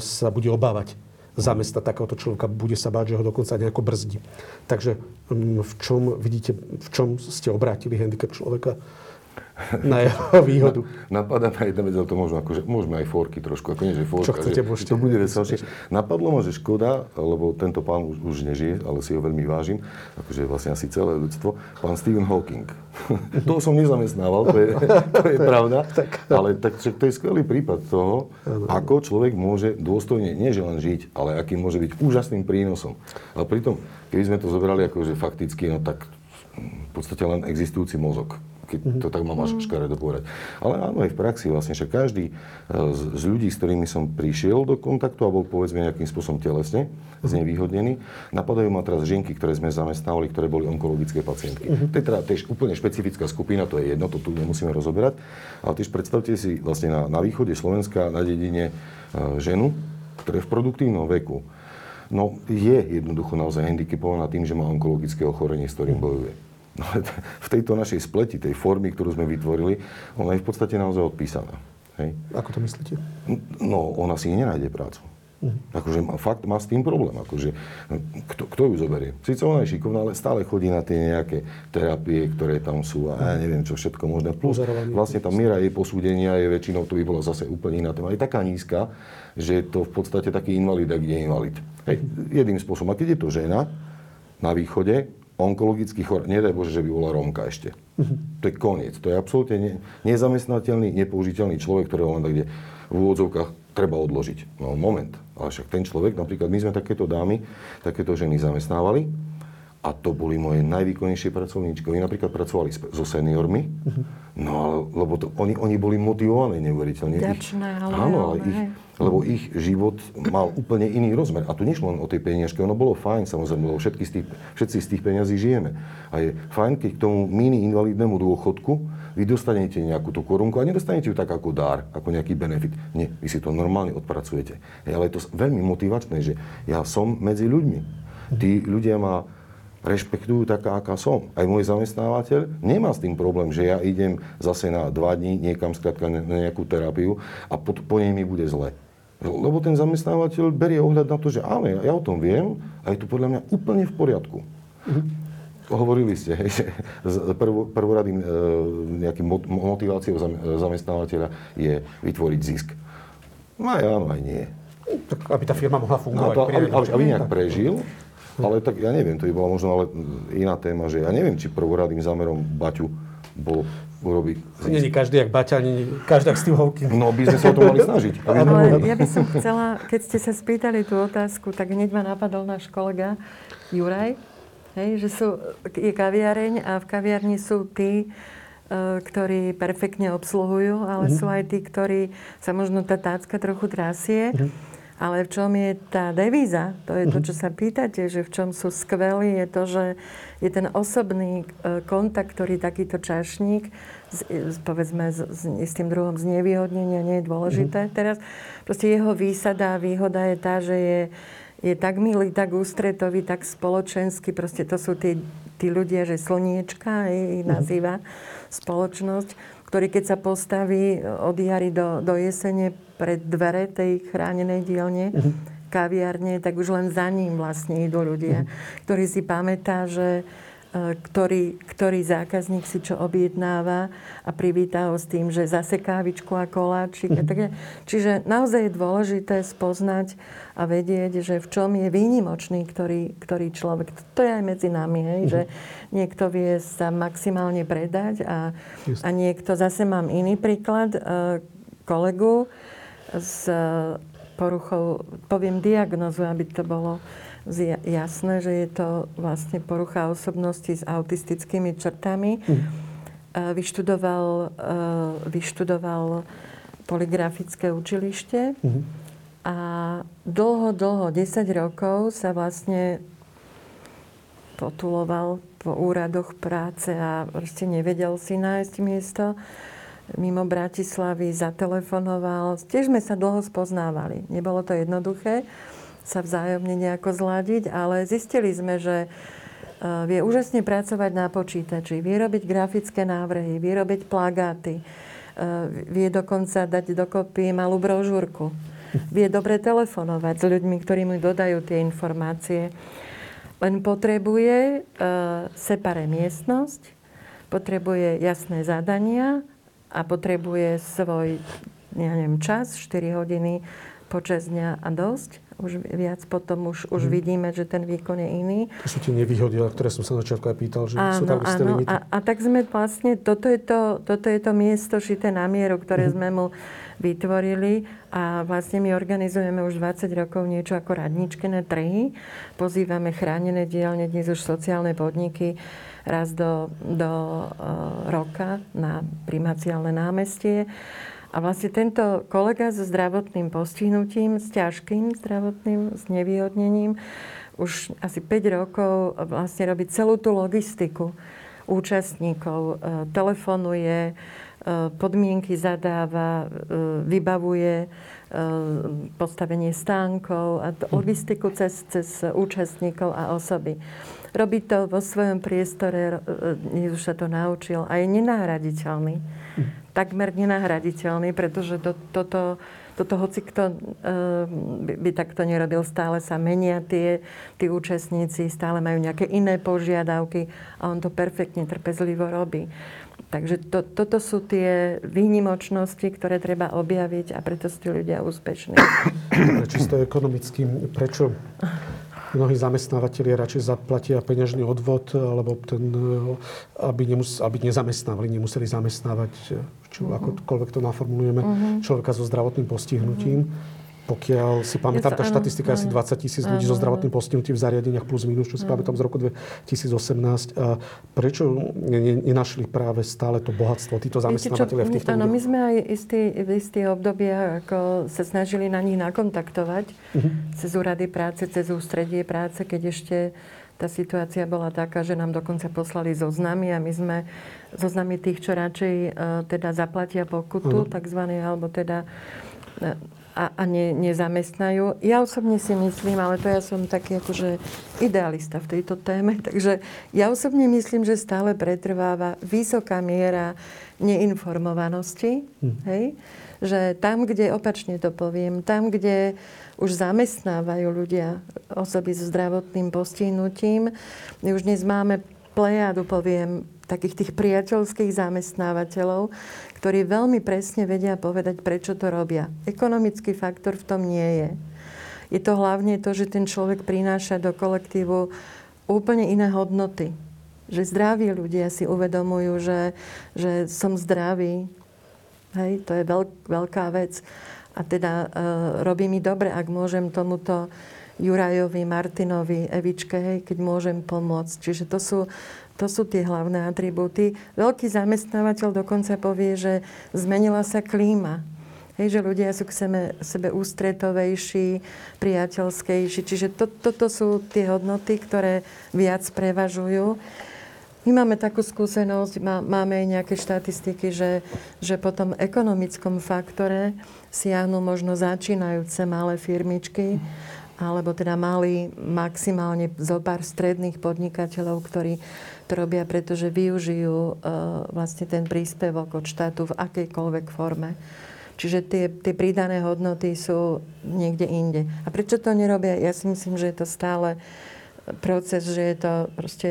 sa bude obávať zamestnať takéhoto človeka, bude sa báť, že ho dokonca nejako brzdí. Takže v čom vidíte, v čom ste obrátili handicap človeka? na jeho výhodu. Napadá ma jedna vec, ale to možno akože, môžeme aj forky trošku, ako nie, že forka. Čo chcete, že, môžete. To bude veselšie. Napadlo ma, že škoda, lebo tento pán už, už nežije, ale si ho veľmi vážim, akože vlastne asi celé ľudstvo, pán Stephen Hawking. toho som nezamestnával, to je, to je pravda, ale tak, to je skvelý prípad toho, ako človek môže dôstojne, nie že len žiť, ale akým môže byť úžasným prínosom. Ale pritom, keby sme to zobrali akože fakticky, no tak v podstate len existujúci mozog keď mm-hmm. to tak mám až škaredo povedať. Ale áno, aj v praxi vlastne, že každý e, z, z ľudí, s ktorými som prišiel do kontaktu a bol povedzme nejakým spôsobom telesne mm-hmm. znevýhodnený, napadajú ma teraz žienky, ktoré sme zamestnávali, ktoré boli onkologické pacientky. Mm-hmm. To je teda tiež úplne špecifická skupina, to je jedno, to tu nemusíme rozoberať. Ale tiež predstavte si vlastne na, na východe Slovenska, na dedine e, ženu, ktorá je v produktívnom veku. No je jednoducho naozaj handicapovaná tým, že má onkologické ochorenie, s ktorým bojuje. No ale v tejto našej spleti, tej formy, ktorú sme vytvorili, ona je v podstate naozaj odpísaná. Hej? Ako to myslíte? No, ona si nenájde prácu. Uh-huh. Akože fakt má s tým problém. Akože, kto, kto ju zoberie? Sice ona je šikovná, ale stále chodí na tie nejaké terapie, ktoré tam sú a ja neviem čo všetko možné. Plus vlastne tá miera jej posúdenia je väčšinou, to by bola zase úplne iná téma, je taká nízka, že je to v podstate taký invalid, ak je invalid. Hej, jedným spôsobom. A keď je to žena na východe, onkologický chor, nedaj Bože, že by bola Rómka ešte. Uh-huh. To je koniec. To je absolútne ne, nezamestnateľný, nepoužiteľný človek, ktorého len tak kde v úvodzovkách treba odložiť. No moment, ale však ten človek, napríklad my sme takéto dámy, takéto ženy zamestnávali a to boli moje najvýkonnejšie pracovníčky. Oni napríklad pracovali so seniormi, uh-huh. no ale, lebo to, oni, oni boli motivovaní neuveriteľne. Ďačné, ale... Áno, ale ich, lebo ich život mal úplne iný rozmer. A tu nešlo len o tej peniažke, ono bolo fajn, samozrejme, lebo všetky z tých, všetci z tých peniazí žijeme. A je fajn, keď k tomu mini invalidnému dôchodku vy dostanete nejakú tú korunku a nedostanete ju tak ako dár, ako nejaký benefit. Nie, vy si to normálne odpracujete. Ale je to veľmi motivačné, že ja som medzi ľuďmi. Tí ľudia ma rešpektujú taká, aká som. Aj môj zamestnávateľ nemá s tým problém, že ja idem zase na dva dní niekam skrátka na nejakú terapiu a po, po nej mi bude zle. Lebo ten zamestnávateľ berie ohľad na to, že áno, ja, o tom viem a je to podľa mňa úplne v poriadku. Mm-hmm. Hovorili ste, hej, že prv, prvoradým e, nejakým motiváciou zamestnávateľa je vytvoriť zisk. No aj áno, aj nie. Tak aby tá firma mohla fungovať. No to, aby, aby, aby nejak prežil, ale tak ja neviem, to by bola možno ale iná téma, že ja neviem, či prvoradým zámerom Baťu bol urobiť... Není každý jak Baťa, ani každý jak Steve Hawking. No, by sme sa o to mali snažiť. Ale ja by som chcela, keď ste sa spýtali tú otázku, tak hneď ma napadol náš kolega Juraj, hej, že sú, je kaviareň a v kaviarni sú tí, e, ktorí perfektne obsluhujú, ale mm-hmm. sú aj tí, ktorí sa možno tá tácka trochu trasie. Mm-hmm ale v čom je tá devíza, to je to, čo sa pýtate, že v čom sú skvelí, je to, že je ten osobný e, kontakt, ktorý takýto čašník, s, povedzme, s, s tým druhom znevýhodnenia nie je dôležité. Mm-hmm. Teraz proste jeho výsada a výhoda je tá, že je, je tak milý, tak ústretový, tak spoločenský. Proste to sú tí, tí ľudia, že slniečka ich mhm. nazýva mm-hmm. spoločnosť, ktorý keď sa postaví od jary do, do jesene pred dvere tej chránenej dielne, uh-huh. kaviarne, tak už len za ním vlastne idú ľudia, uh-huh. ktorí si pamätá, že e, ktorý, ktorý zákazník si čo objednáva a privítá ho s tým, že zase kávičku a koláčik. Takže, čiže naozaj je dôležité spoznať a vedieť, že v čom je výnimočný ktorý, ktorý človek. To je aj medzi nami, hej, uh-huh. že niekto vie sa maximálne predať a, a niekto, zase mám iný príklad, e, kolegu, s e, poruchou, poviem diagnozu, aby to bolo jasné, že je to vlastne porucha osobnosti s autistickými črtami. Mm. Vyštudoval, e, vyštudoval poligrafické učilište mm. a dlho, dlho, 10 rokov sa vlastne potuloval po úradoch práce a proste nevedel si nájsť miesto mimo Bratislavy, zatelefonoval. Tiež sme sa dlho spoznávali. Nebolo to jednoduché sa vzájomne nejako zladiť, ale zistili sme, že vie úžasne pracovať na počítači, vie robiť grafické návrhy, vie robiť plagáty, vie dokonca dať dokopy malú brožúrku. Vie dobre telefonovať s ľuďmi, ktorí mu dodajú tie informácie. Len potrebuje separé miestnosť, potrebuje jasné zadania a potrebuje svoj ja neviem, čas, 4 hodiny počas dňa a dosť. Už viac potom už, už hmm. vidíme, že ten výkon je iný. To sú tie nevýhody, o ktoré som sa na začiatku aj pýtal, že áno, sú tam isté limity. A, a tak sme vlastne, toto je to, toto je to miesto šité na mieru, ktoré hmm. sme mu vytvorili a vlastne my organizujeme už 20 rokov niečo ako radničkené trhy. Pozývame chránené dielne, dnes už sociálne podniky raz do, do uh, roka na primaciálne námestie a vlastne tento kolega so zdravotným postihnutím, s ťažkým zdravotným znevýhodnením, už asi 5 rokov vlastne robí celú tú logistiku účastníkov. E, telefonuje, e, podmienky zadáva, e, vybavuje postavenie stánkov a mhm. logistiku cez, cez účastníkov a osoby. Robí to vo svojom priestore, už sa to naučil a je nenahraditeľný. Takmer nenahraditeľný, pretože to, toto, toto hoci kto uh, by, by takto nerobil, stále sa menia tie, tí účastníci, stále majú nejaké iné požiadavky a on to perfektne, trpezlivo robí. Takže to, toto sú tie výnimočnosti, ktoré treba objaviť a preto sú tí ľudia úspešní. Čisto ekonomicky, prečo mnohí zamestnávateľi radšej zaplatia peňažný odvod, alebo ten, aby, nemus, aby nezamestnávali, nemuseli zamestnávať, či uh-huh. akokoľvek to naformulujeme, uh-huh. človeka so zdravotným postihnutím. Uh-huh pokiaľ si pamätám, tá štatistika je asi 20 tisíc ľudí so zdravotným postihnutím v zariadeniach plus minus, čo si pamätám z roku 2018. A prečo nenašli práve stále to bohatstvo, títo zamestnávateľia v týchto Áno, my sme aj istý, v istý obdobie ako sa snažili na nich nakontaktovať uh-huh. cez úrady práce, cez ústredie práce, keď ešte tá situácia bola taká, že nám dokonca poslali zoznamy a my sme zoznamy tých, čo radšej uh, teda zaplatia pokutu, uh-huh. takzvaný, alebo teda uh, a, a ne, nezamestnajú. Ja osobne si myslím, ale to ja som taký akože idealista v tejto téme, takže ja osobne myslím, že stále pretrváva vysoká miera neinformovanosti. Hm. Hej? Že tam, kde, opačne to poviem, tam, kde už zamestnávajú ľudia osoby so zdravotným postihnutím, my už dnes máme plejadu, poviem, takých tých priateľských zamestnávateľov, ktorí veľmi presne vedia povedať, prečo to robia. Ekonomický faktor v tom nie je. Je to hlavne to, že ten človek prináša do kolektívu úplne iné hodnoty. Že zdraví ľudia si uvedomujú, že, že som zdravý. Hej, to je veľk, veľká vec. A teda e, robí mi dobre, ak môžem tomuto Jurajovi, Martinovi, Evičke, hej, keď môžem pomôcť. Čiže to sú to sú tie hlavné atribúty. Veľký zamestnávateľ dokonca povie, že zmenila sa klíma. Hej, že ľudia sú k sebe, sebe ústretovejší, priateľskejší. Čiže to, toto sú tie hodnoty, ktoré viac prevažujú. My máme takú skúsenosť, má, máme aj nejaké štatistiky, že, že po tom ekonomickom faktore siahnu možno začínajúce malé firmičky, alebo teda mali maximálne zo pár stredných podnikateľov, ktorí to robia, pretože využijú uh, vlastne ten príspevok od štátu v akejkoľvek forme. Čiže tie, tie pridané hodnoty sú niekde inde. A prečo to nerobia? Ja si myslím, že je to stále proces, že je to proste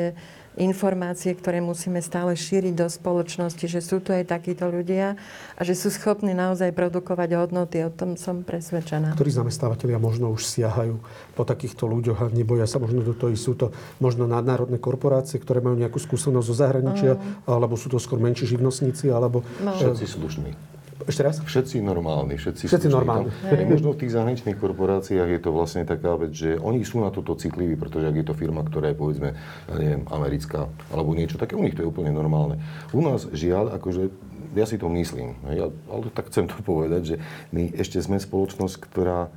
informácie, ktoré musíme stále šíriť do spoločnosti, že sú tu aj takíto ľudia a že sú schopní naozaj produkovať hodnoty. O tom som presvedčená. Ktorí zamestnávateľia možno už siahajú po takýchto ľuďoch a neboja sa možno do toho Sú to možno nadnárodné korporácie, ktoré majú nejakú skúsenosť zo zahraničia, mm. alebo sú to skôr menší živnostníci, alebo... No. Všetci slušní. Ešte raz? Všetci normálni. Všetci, všetci normálni. Tam, možno v tých zahraničných korporáciách je to vlastne taká vec, že oni sú na toto citliví, pretože ak je to firma, ktorá je povedzme, neviem, americká alebo niečo také, u nich to je úplne normálne. U nás žiaľ, akože ja si to myslím, ja, ale tak chcem to povedať, že my ešte sme spoločnosť, ktorá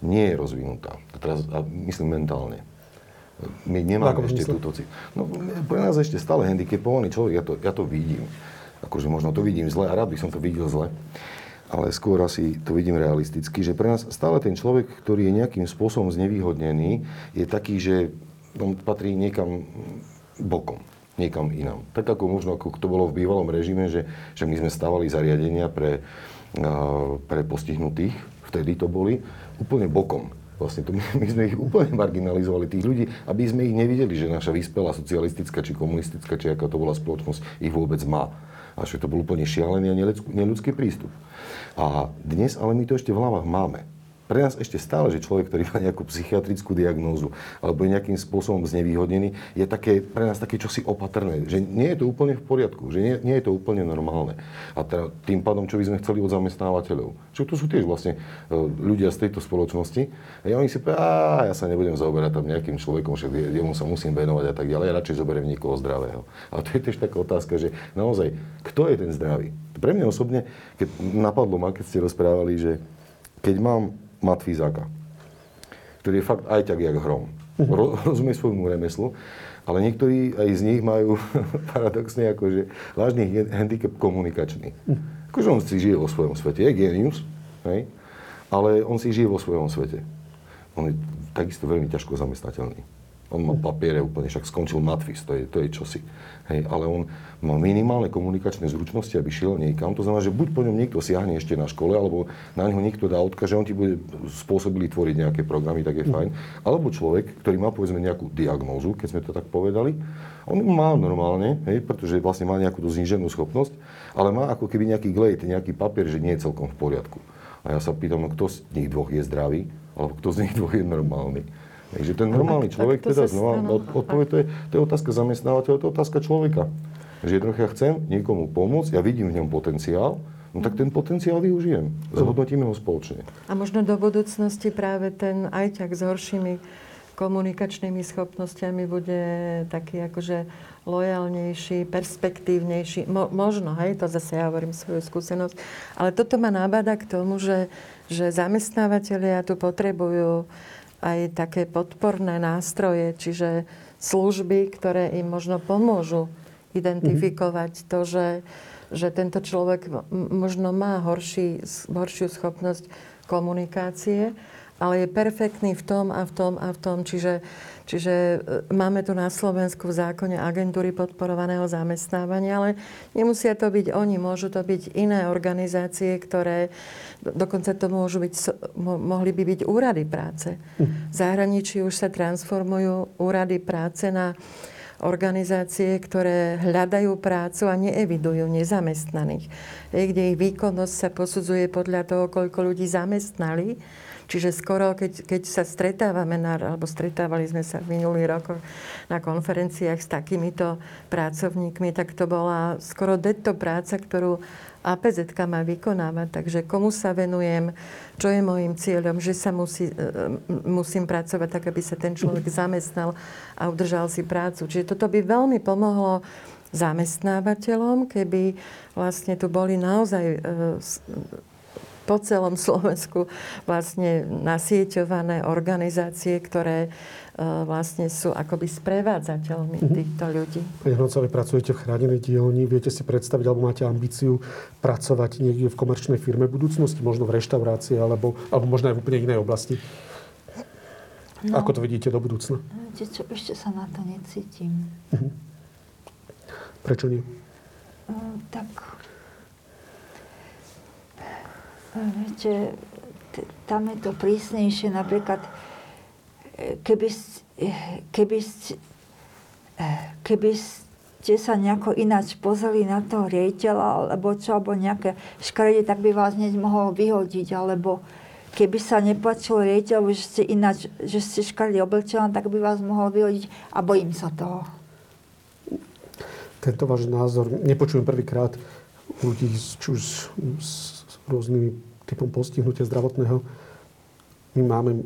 nie je rozvinutá. Teraz a myslím mentálne. My nemáme ešte túto cit. No, pre nás ešte stále handicapovaný človek, ja to, ja to vidím akože možno to vidím zle a rád by som to videl zle, ale skôr asi to vidím realisticky, že pre nás stále ten človek, ktorý je nejakým spôsobom znevýhodnený, je taký, že on patrí niekam bokom niekam inám. Tak ako možno, ako to bolo v bývalom režime, že, že my sme stavali zariadenia pre, pre postihnutých, vtedy to boli, úplne bokom. Vlastne to my, my sme ich úplne marginalizovali, tých ľudí, aby sme ich nevideli, že naša vyspelá socialistická či komunistická, či aká to bola spoločnosť, ich vôbec má. A že to bol úplne šialený a neľudský prístup. A dnes ale my to ešte v hlavách máme pre nás ešte stále, že človek, ktorý má nejakú psychiatrickú diagnózu alebo je nejakým spôsobom znevýhodnený, je také, pre nás také čosi opatrné. Že nie je to úplne v poriadku, že nie, nie je to úplne normálne. A teda tým pádom, čo by sme chceli od zamestnávateľov. Čo tu sú tiež vlastne e, ľudia z tejto spoločnosti. A oni si povedia, ja sa nebudem zaoberať tam nejakým človekom, však jemu sa musím venovať a tak ďalej. Ja radšej zoberiem niekoho zdravého. A to je tiež taká otázka, že naozaj, kto je ten zdravý? Pre mňa osobne, keď napadlo ma, keď ste rozprávali, že keď mám Matvízaka, ktorý je fakt aj tak jak hrom. Mhm. Ro, rozumie svojmu remeslu, ale niektorí aj z nich majú paradoxne akože vážny handicap komunikačný. Mhm. Akože on si žije vo svojom svete, je genius, hej? ale on si žije vo svojom svete. On je takisto veľmi ťažko zamestnateľný. On má papiere úplne, však skončil matfis, to je, to je čosi. Hej, ale on má minimálne komunikačné zručnosti, aby šiel niekam. To znamená, že buď po ňom niekto siahne ešte na škole, alebo na neho niekto dá odkaz, že on ti bude spôsobili tvoriť nejaké programy, tak je fajn. Alebo človek, ktorý má povedzme nejakú diagnózu, keď sme to tak povedali, on má normálne, hej, pretože vlastne má nejakú zníženú schopnosť, ale má ako keby nejaký glejt, nejaký papier, že nie je celkom v poriadku. A ja sa pýtam, no kto z nich dvoch je zdravý, alebo kto z nich dvoch je normálny. Takže ten normálny človek, teda znova, odpoveď, to je, to je otázka zamestnávateľa, to je otázka človeka. Že jednoducho ja chcem niekomu pomôcť, ja vidím v ňom potenciál, no tak ten potenciál využijem. Zhodnotíme ho spoločne. A možno do budúcnosti práve ten ajťak s horšími komunikačnými schopnosťami bude taký akože lojalnejší, perspektívnejší. Mo, možno, hej, to zase ja hovorím svoju skúsenosť. Ale toto ma nabáda k tomu, že, že zamestnávateľia tu potrebujú aj také podporné nástroje, čiže služby, ktoré im možno pomôžu identifikovať to, že, že tento človek možno má horší, horšiu schopnosť komunikácie, ale je perfektný v tom a v tom a v tom. Čiže Čiže e, máme tu na Slovensku v zákone agentúry podporovaného zamestnávania, ale nemusia to byť oni, môžu to byť iné organizácie, ktoré dokonca to môžu byť, mohli by byť úrady práce. V zahraničí už sa transformujú úrady práce na organizácie, ktoré hľadajú prácu a neevidujú nezamestnaných. Kde ich výkonnosť sa posudzuje podľa toho, koľko ľudí zamestnali Čiže skoro, keď, keď sa stretávame, na, alebo stretávali sme sa v minulých rokoch na konferenciách s takýmito pracovníkmi, tak to bola skoro detto práca, ktorú APZ má vykonávať. Takže komu sa venujem, čo je môjim cieľom, že sa musí, e, musím pracovať tak, aby sa ten človek zamestnal a udržal si prácu. Čiže toto by veľmi pomohlo zamestnávateľom, keby vlastne tu boli naozaj e, po celom Slovensku vlastne nasieťované organizácie, ktoré e, vlastne sú akoby sprevádzateľmi mm-hmm. týchto ľudí. Pani Hrocovej, pracujete v chránenej dielni, viete si predstaviť, alebo máte ambíciu pracovať niekde v komerčnej firme v budúcnosti, možno v reštaurácii, alebo, alebo možno aj v úplne inej oblasti? No, Ako to vidíte do budúcna? Viete čo, ešte sa na to necítim. Mm-hmm. Prečo nie? Uh, tak Viete, tam je to prísnejšie. Napríklad, e, keby, e, keby, e, keby ste sa nejako ináč pozreli na toho riaditeľa, alebo čo, alebo nejaké škarede, tak by vás hneď mohol vyhodiť, alebo keby sa nepačilo riaditeľovi, že ste ináč, že ste škarede oblečená, tak by vás mohol vyhodiť a bojím sa toho. Tento váš názor nepočujem prvýkrát ľudí, či už z rôznymi typom postihnutia zdravotného. My máme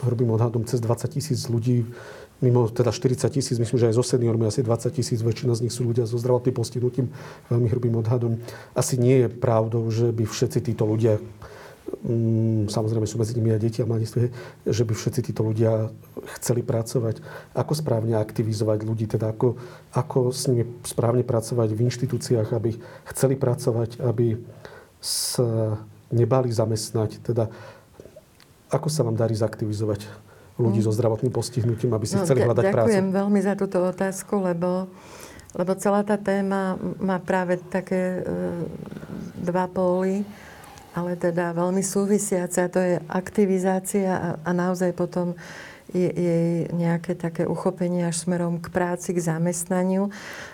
hrubým odhadom cez 20 tisíc ľudí, mimo teda 40 tisíc, myslím, že aj zo seniormi asi 20 tisíc, väčšina z nich sú ľudia so zdravotným postihnutím, veľmi hrubým odhadom. Asi nie je pravdou, že by všetci títo ľudia, mm, samozrejme sú medzi nimi aj deti a mladiství, že by všetci títo ľudia chceli pracovať. Ako správne aktivizovať ľudí, teda ako, ako s nimi správne pracovať v inštitúciách, aby chceli pracovať, aby sa nebali zamestnať. Teda, ako sa vám darí zaktivizovať ľudí so zdravotným postihnutím, aby si no, chceli hľadať ďakujem prácu? Ďakujem veľmi za túto otázku, lebo, lebo celá tá téma má práve také e, dva póly, ale teda veľmi súvisiace a to je aktivizácia a, a naozaj potom je, je nejaké také uchopenie až smerom k práci, k zamestnaniu.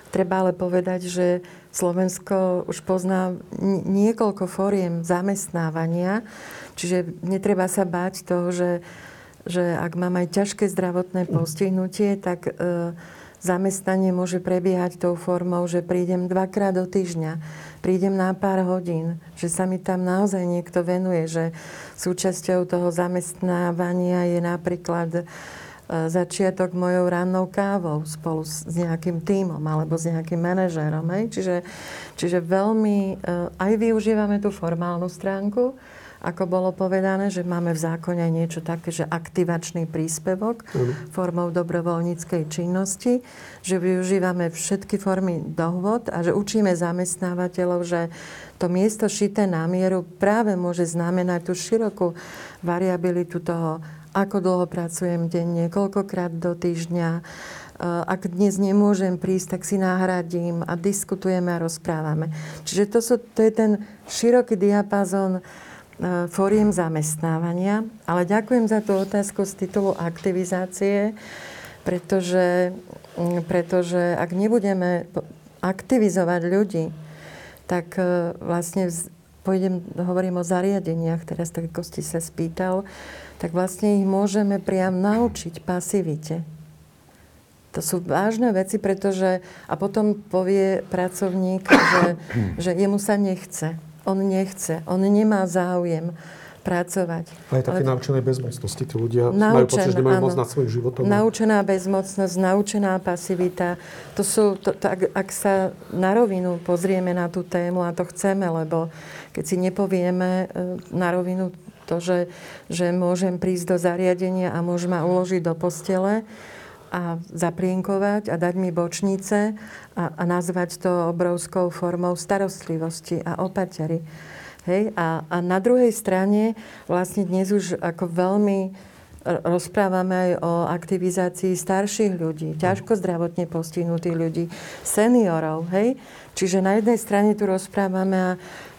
Treba ale povedať, že Slovensko už pozná niekoľko fóriem zamestnávania, čiže netreba sa báť toho, že, že ak mám aj ťažké zdravotné postihnutie, tak e, zamestnanie môže prebiehať tou formou, že prídem dvakrát do týždňa, prídem na pár hodín, že sa mi tam naozaj niekto venuje, že súčasťou toho zamestnávania je napríklad začiatok mojou rannou kávou spolu s nejakým tímom alebo s nejakým manažérom. Hej? Čiže, čiže veľmi e, aj využívame tú formálnu stránku, ako bolo povedané, že máme v zákone niečo také, že aktivačný príspevok mm. formou dobrovoľníckej činnosti, že využívame všetky formy dohod a že učíme zamestnávateľov, že to miesto šité na mieru práve môže znamenať tú širokú variabilitu toho ako dlho pracujem denne, koľkokrát do týždňa. E, ak dnes nemôžem prísť, tak si nahradím a diskutujeme a rozprávame. Čiže to, sú, to je ten široký diapazon e, fóriem zamestnávania. Ale ďakujem za tú otázku z titulu aktivizácie, pretože, pretože ak nebudeme aktivizovať ľudí, tak e, vlastne pôjdem, hovorím o zariadeniach, teraz tak ako ste sa spýtal, tak vlastne ich môžeme priam naučiť pasivite. To sú vážne veci, pretože... A potom povie pracovník, že, že jemu sa nechce. On nechce. On nemá záujem pracovať. Ale také Ale... naučené bezmocnosti. Tí ľudia naučen, majú pocit, že nemajú moc nad svojim životom. Naučená bezmocnosť, naučená pasivita. To sú, to, to, ak, ak sa na rovinu pozrieme na tú tému, a to chceme, lebo keď si nepovieme e, na rovinu to, že, že môžem prísť do zariadenia a môžem ma uložiť do postele a zaprienkovať a dať mi bočnice a, a nazvať to obrovskou formou starostlivosti a opatery. Hej? A, a na druhej strane vlastne dnes už ako veľmi rozprávame aj o aktivizácii starších ľudí, ťažko zdravotne postihnutých ľudí, seniorov. Hej? Čiže na jednej strane tu rozprávame a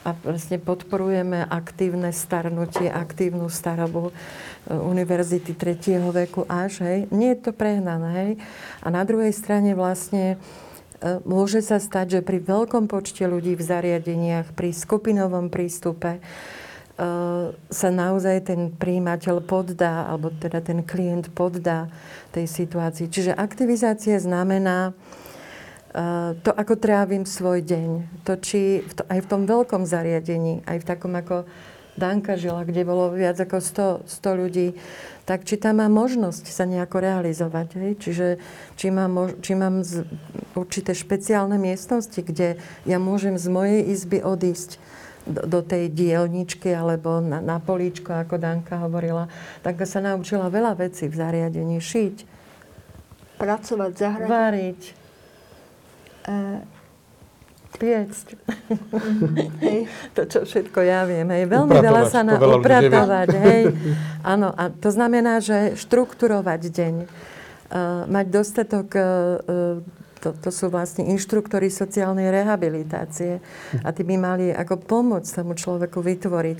a vlastne podporujeme aktívne starnutie, aktívnu starobu e, univerzity tretieho veku až, hej. Nie je to prehnané, hej. A na druhej strane vlastne e, môže sa stať, že pri veľkom počte ľudí v zariadeniach, pri skupinovom prístupe, e, sa naozaj ten príjimateľ poddá, alebo teda ten klient poddá tej situácii. Čiže aktivizácia znamená to, ako trávim svoj deň. To, či v to, aj v tom veľkom zariadení, aj v takom ako Danka žila, kde bolo viac ako 100, 100 ľudí, tak či tam mám možnosť sa nejako realizovať. Hej? Čiže či mám, či mám z, určité špeciálne miestnosti, kde ja môžem z mojej izby odísť do, do tej dielničky alebo na, na políčko, ako Danka hovorila. tak sa naučila veľa vecí v zariadení. Šiť. Pracovať, zahrať. Variť piecť. hej. To, čo všetko ja viem. Hej. Veľmi upratovať, veľa sa na upratovať. Hej. Áno, a to znamená, že štrukturovať deň. Uh, mať dostatok, uh, to, to sú vlastne inštruktory sociálnej rehabilitácie a tí by mali ako pomôcť tomu človeku vytvoriť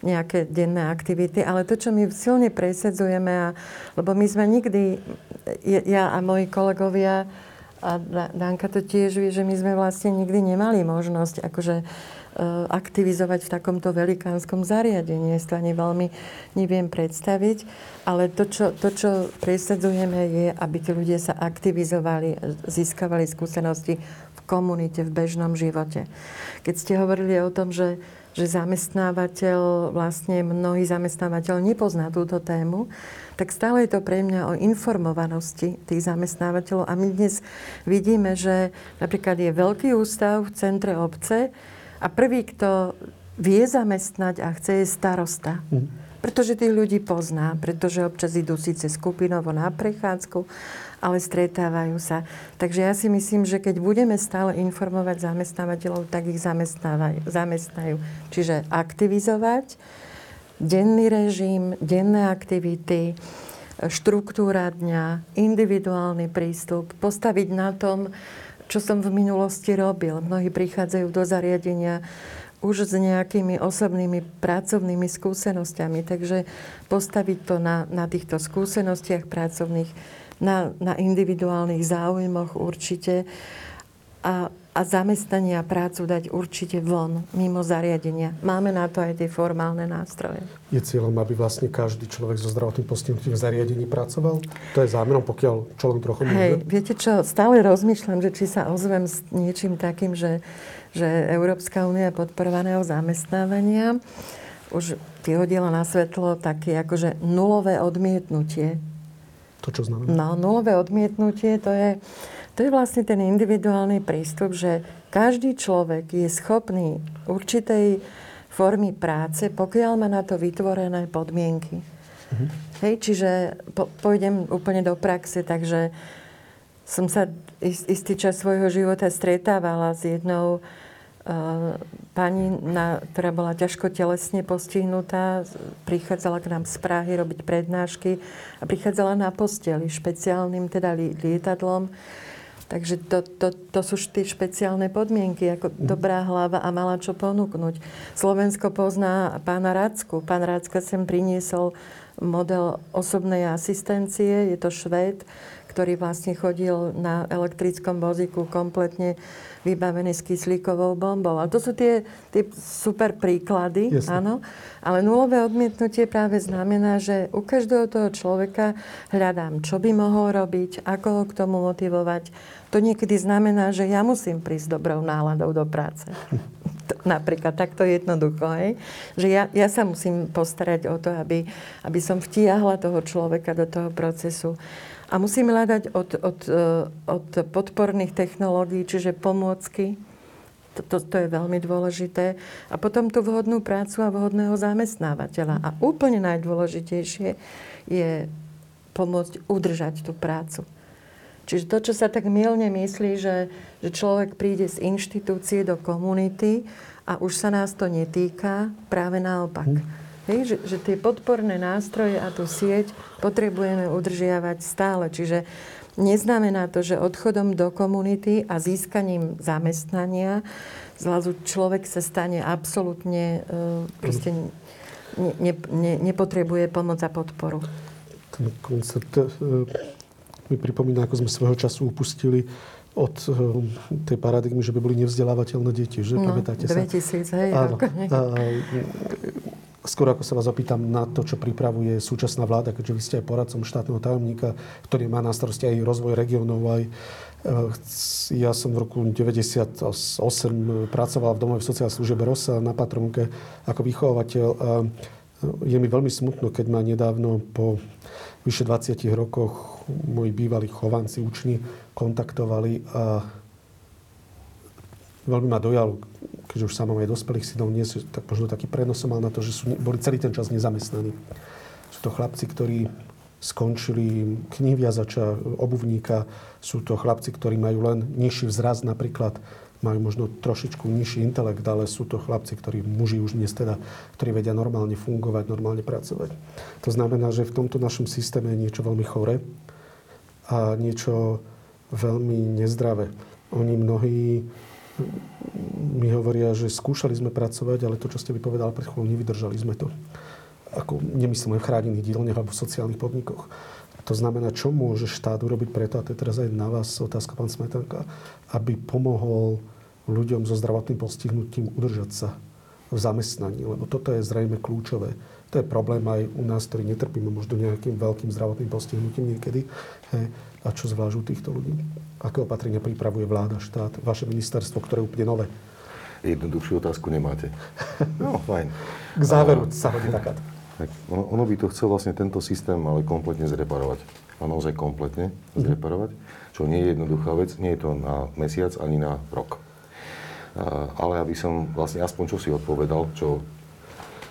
nejaké denné aktivity. Ale to, čo my silne presedzujeme, a, lebo my sme nikdy, ja a moji kolegovia, a Danka to tiež vie, že my sme vlastne nikdy nemali možnosť akože e, aktivizovať v takomto velikánskom zariadení. Ja to ani veľmi neviem predstaviť. Ale to čo, to, čo presadzujeme, je, aby tí ľudia sa aktivizovali, získavali skúsenosti v komunite, v bežnom živote. Keď ste hovorili o tom, že, že zamestnávateľ, vlastne mnohý zamestnávateľ nepozná túto tému, tak stále je to pre mňa o informovanosti tých zamestnávateľov. A my dnes vidíme, že napríklad je veľký ústav v centre obce a prvý, kto vie zamestnať a chce, je starosta. Mm. Pretože tých ľudí pozná, pretože občas idú síce skupinovo na prechádzku, ale stretávajú sa. Takže ja si myslím, že keď budeme stále informovať zamestnávateľov, tak ich zamestnajú. Čiže aktivizovať, denný režim, denné aktivity štruktúra dňa, individuálny prístup, postaviť na tom, čo som v minulosti robil. Mnohí prichádzajú do zariadenia už s nejakými osobnými pracovnými skúsenosťami. Takže postaviť to na, na týchto skúsenostiach pracovných, na, na individuálnych záujmoch určite a, a zamestnanie a prácu dať určite von, mimo zariadenia. Máme na to aj tie formálne nástroje. Je cieľom, aby vlastne každý človek so zdravotným postihnutím v zariadení pracoval? To je zámerom, pokiaľ človek trochu Hej, viete čo, stále rozmýšľam, že či sa ozvem s niečím takým, že, že Európska únia podporovaného zamestnávania už vyhodila na svetlo také akože nulové odmietnutie. To čo znamená? No, nulové odmietnutie to je to je vlastne ten individuálny prístup, že každý človek je schopný určitej formy práce, pokiaľ má na to vytvorené podmienky. Mhm. Hej, čiže po, pôjdem úplne do praxe, takže som sa istý čas svojho života stretávala s jednou uh, pani, na, ktorá bola ťažko telesne postihnutá, prichádzala k nám z Prahy robiť prednášky a prichádzala na posteli špeciálnym teda lietadlom Takže to, to, to sú tie špeciálne podmienky, ako mhm. dobrá hlava a mala čo ponúknuť. Slovensko pozná pána Racku. Pán Racka sem priniesol model osobnej asistencie. Je to švéd, ktorý vlastne chodil na elektrickom vozíku kompletne vybavený s kyslíkovou bombou. A to sú tie, tie super príklady, Jasne. áno. Ale nulové odmietnutie práve znamená, že u každého toho človeka hľadám, čo by mohol robiť, ako ho k tomu motivovať. To niekedy znamená, že ja musím prísť dobrou náladou do práce. Napríklad takto jednoducho, hej? že ja, ja sa musím postarať o to, aby, aby som vtiahla toho človeka do toho procesu. A musíme hľadať od, od, e, od podporných technológií, čiže pomôcky, to, to, to je veľmi dôležité. A potom tú vhodnú prácu a vhodného zamestnávateľa. A úplne najdôležitejšie je pomôcť udržať tú prácu. Čiže to, čo sa tak milne myslí, že, že človek príde z inštitúcie do komunity a už sa nás to netýka, práve naopak. Hm Hej, že, že tie podporné nástroje a tú sieť potrebujeme udržiavať stále. Čiže neznamená to, že odchodom do komunity a získaním zamestnania zrazu človek sa stane absolútne, uh, proste ne, ne, ne, nepotrebuje pomoc a podporu. Ten koncept uh, mi pripomína, ako sme svojho času upustili od uh, tej paradigmy, že by boli nevzdelávateľné deti, že? No, Pamätáte 2000, sa? hej. Áno. A, skôr ako sa vás opýtam na to, čo pripravuje súčasná vláda, keďže vy ste aj poradcom štátneho tajomníka, ktorý má na starosti aj rozvoj regionov, aj e, ja som v roku 98 pracoval v domove sociálnej služebe Rosa na Patronke ako vychovateľ. A je mi veľmi smutno, keď ma nedávno po vyše 20 rokoch moji bývalí chovanci, učni kontaktovali a veľmi ma dojal, keďže už sám mám aj dospelých synov, nie sú, tak možno taký prenosom mal na to, že sú, boli celý ten čas nezamestnaní. Sú to chlapci, ktorí skončili knihviazača, obuvníka, sú to chlapci, ktorí majú len nižší vzrast napríklad, majú možno trošičku nižší intelekt, ale sú to chlapci, ktorí muži už dnes teda, ktorí vedia normálne fungovať, normálne pracovať. To znamená, že v tomto našom systéme je niečo veľmi chore a niečo veľmi nezdravé. Oni mnohí mi hovoria, že skúšali sme pracovať, ale to, čo ste vypovedali pred chvíľou, nevydržali sme to. Ako nemyslím len v chránených dielniach alebo v sociálnych podnikoch. To znamená, čo môže štát urobiť preto, a to je teraz aj na vás otázka, pán Smetanka, aby pomohol ľuďom so zdravotným postihnutím udržať sa v zamestnaní, lebo toto je zrejme kľúčové. To je problém aj u nás, ktorí netrpíme možno nejakým veľkým zdravotným postihnutím niekedy. Hej. A čo zvlášť u týchto ľudí? Aké opatrenia pripravuje vláda, štát, vaše ministerstvo, ktoré je úplne nové? Jednoduchšiu otázku nemáte. No, fajn. K záveru a, sa hodí takáto. Tak, ono, ono by to chcel vlastne tento systém ale kompletne zreparovať. A naozaj kompletne mm. zreparovať. Čo nie je jednoduchá vec, nie je to na mesiac ani na rok. A, ale aby som vlastne aspoň čo si odpovedal, čo,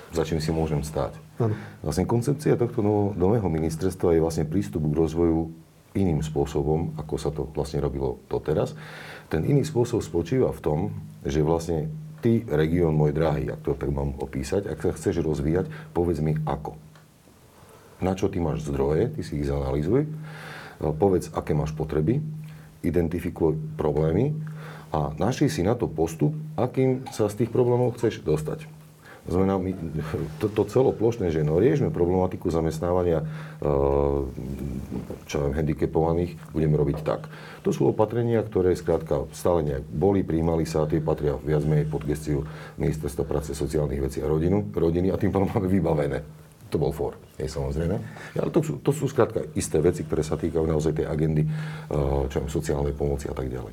za čím si môžem stáť. Ano. Vlastne koncepcia tohto nového ministerstva je vlastne prístup k rozvoju iným spôsobom, ako sa to vlastne robilo doteraz. Ten iný spôsob spočíva v tom, že vlastne ty, región môj drahý, ak to tak mám opísať, ak sa chceš rozvíjať, povedz mi ako. na čo ty máš zdroje, ty si ich zanalýzuj, povedz, aké máš potreby, identifikuj problémy a našli si na to postup, akým sa z tých problémov chceš dostať. Znamená, my, to, to celoplošné, že no, riešme problematiku zamestnávania e, čo viem, handicapovaných, budeme robiť tak. To sú opatrenia, ktoré skrátka stále nejak boli, príjmali sa a tie patria viac menej pod gestiu Ministerstva práce, sociálnych vecí a rodinu, rodiny a tým pádom máme vybavené to bol for, je samozrejme. Ale to to sú skrátka isté veci, ktoré sa týkajú naozaj tej agendy, eh, čo sociálnej pomoci a tak ďalej.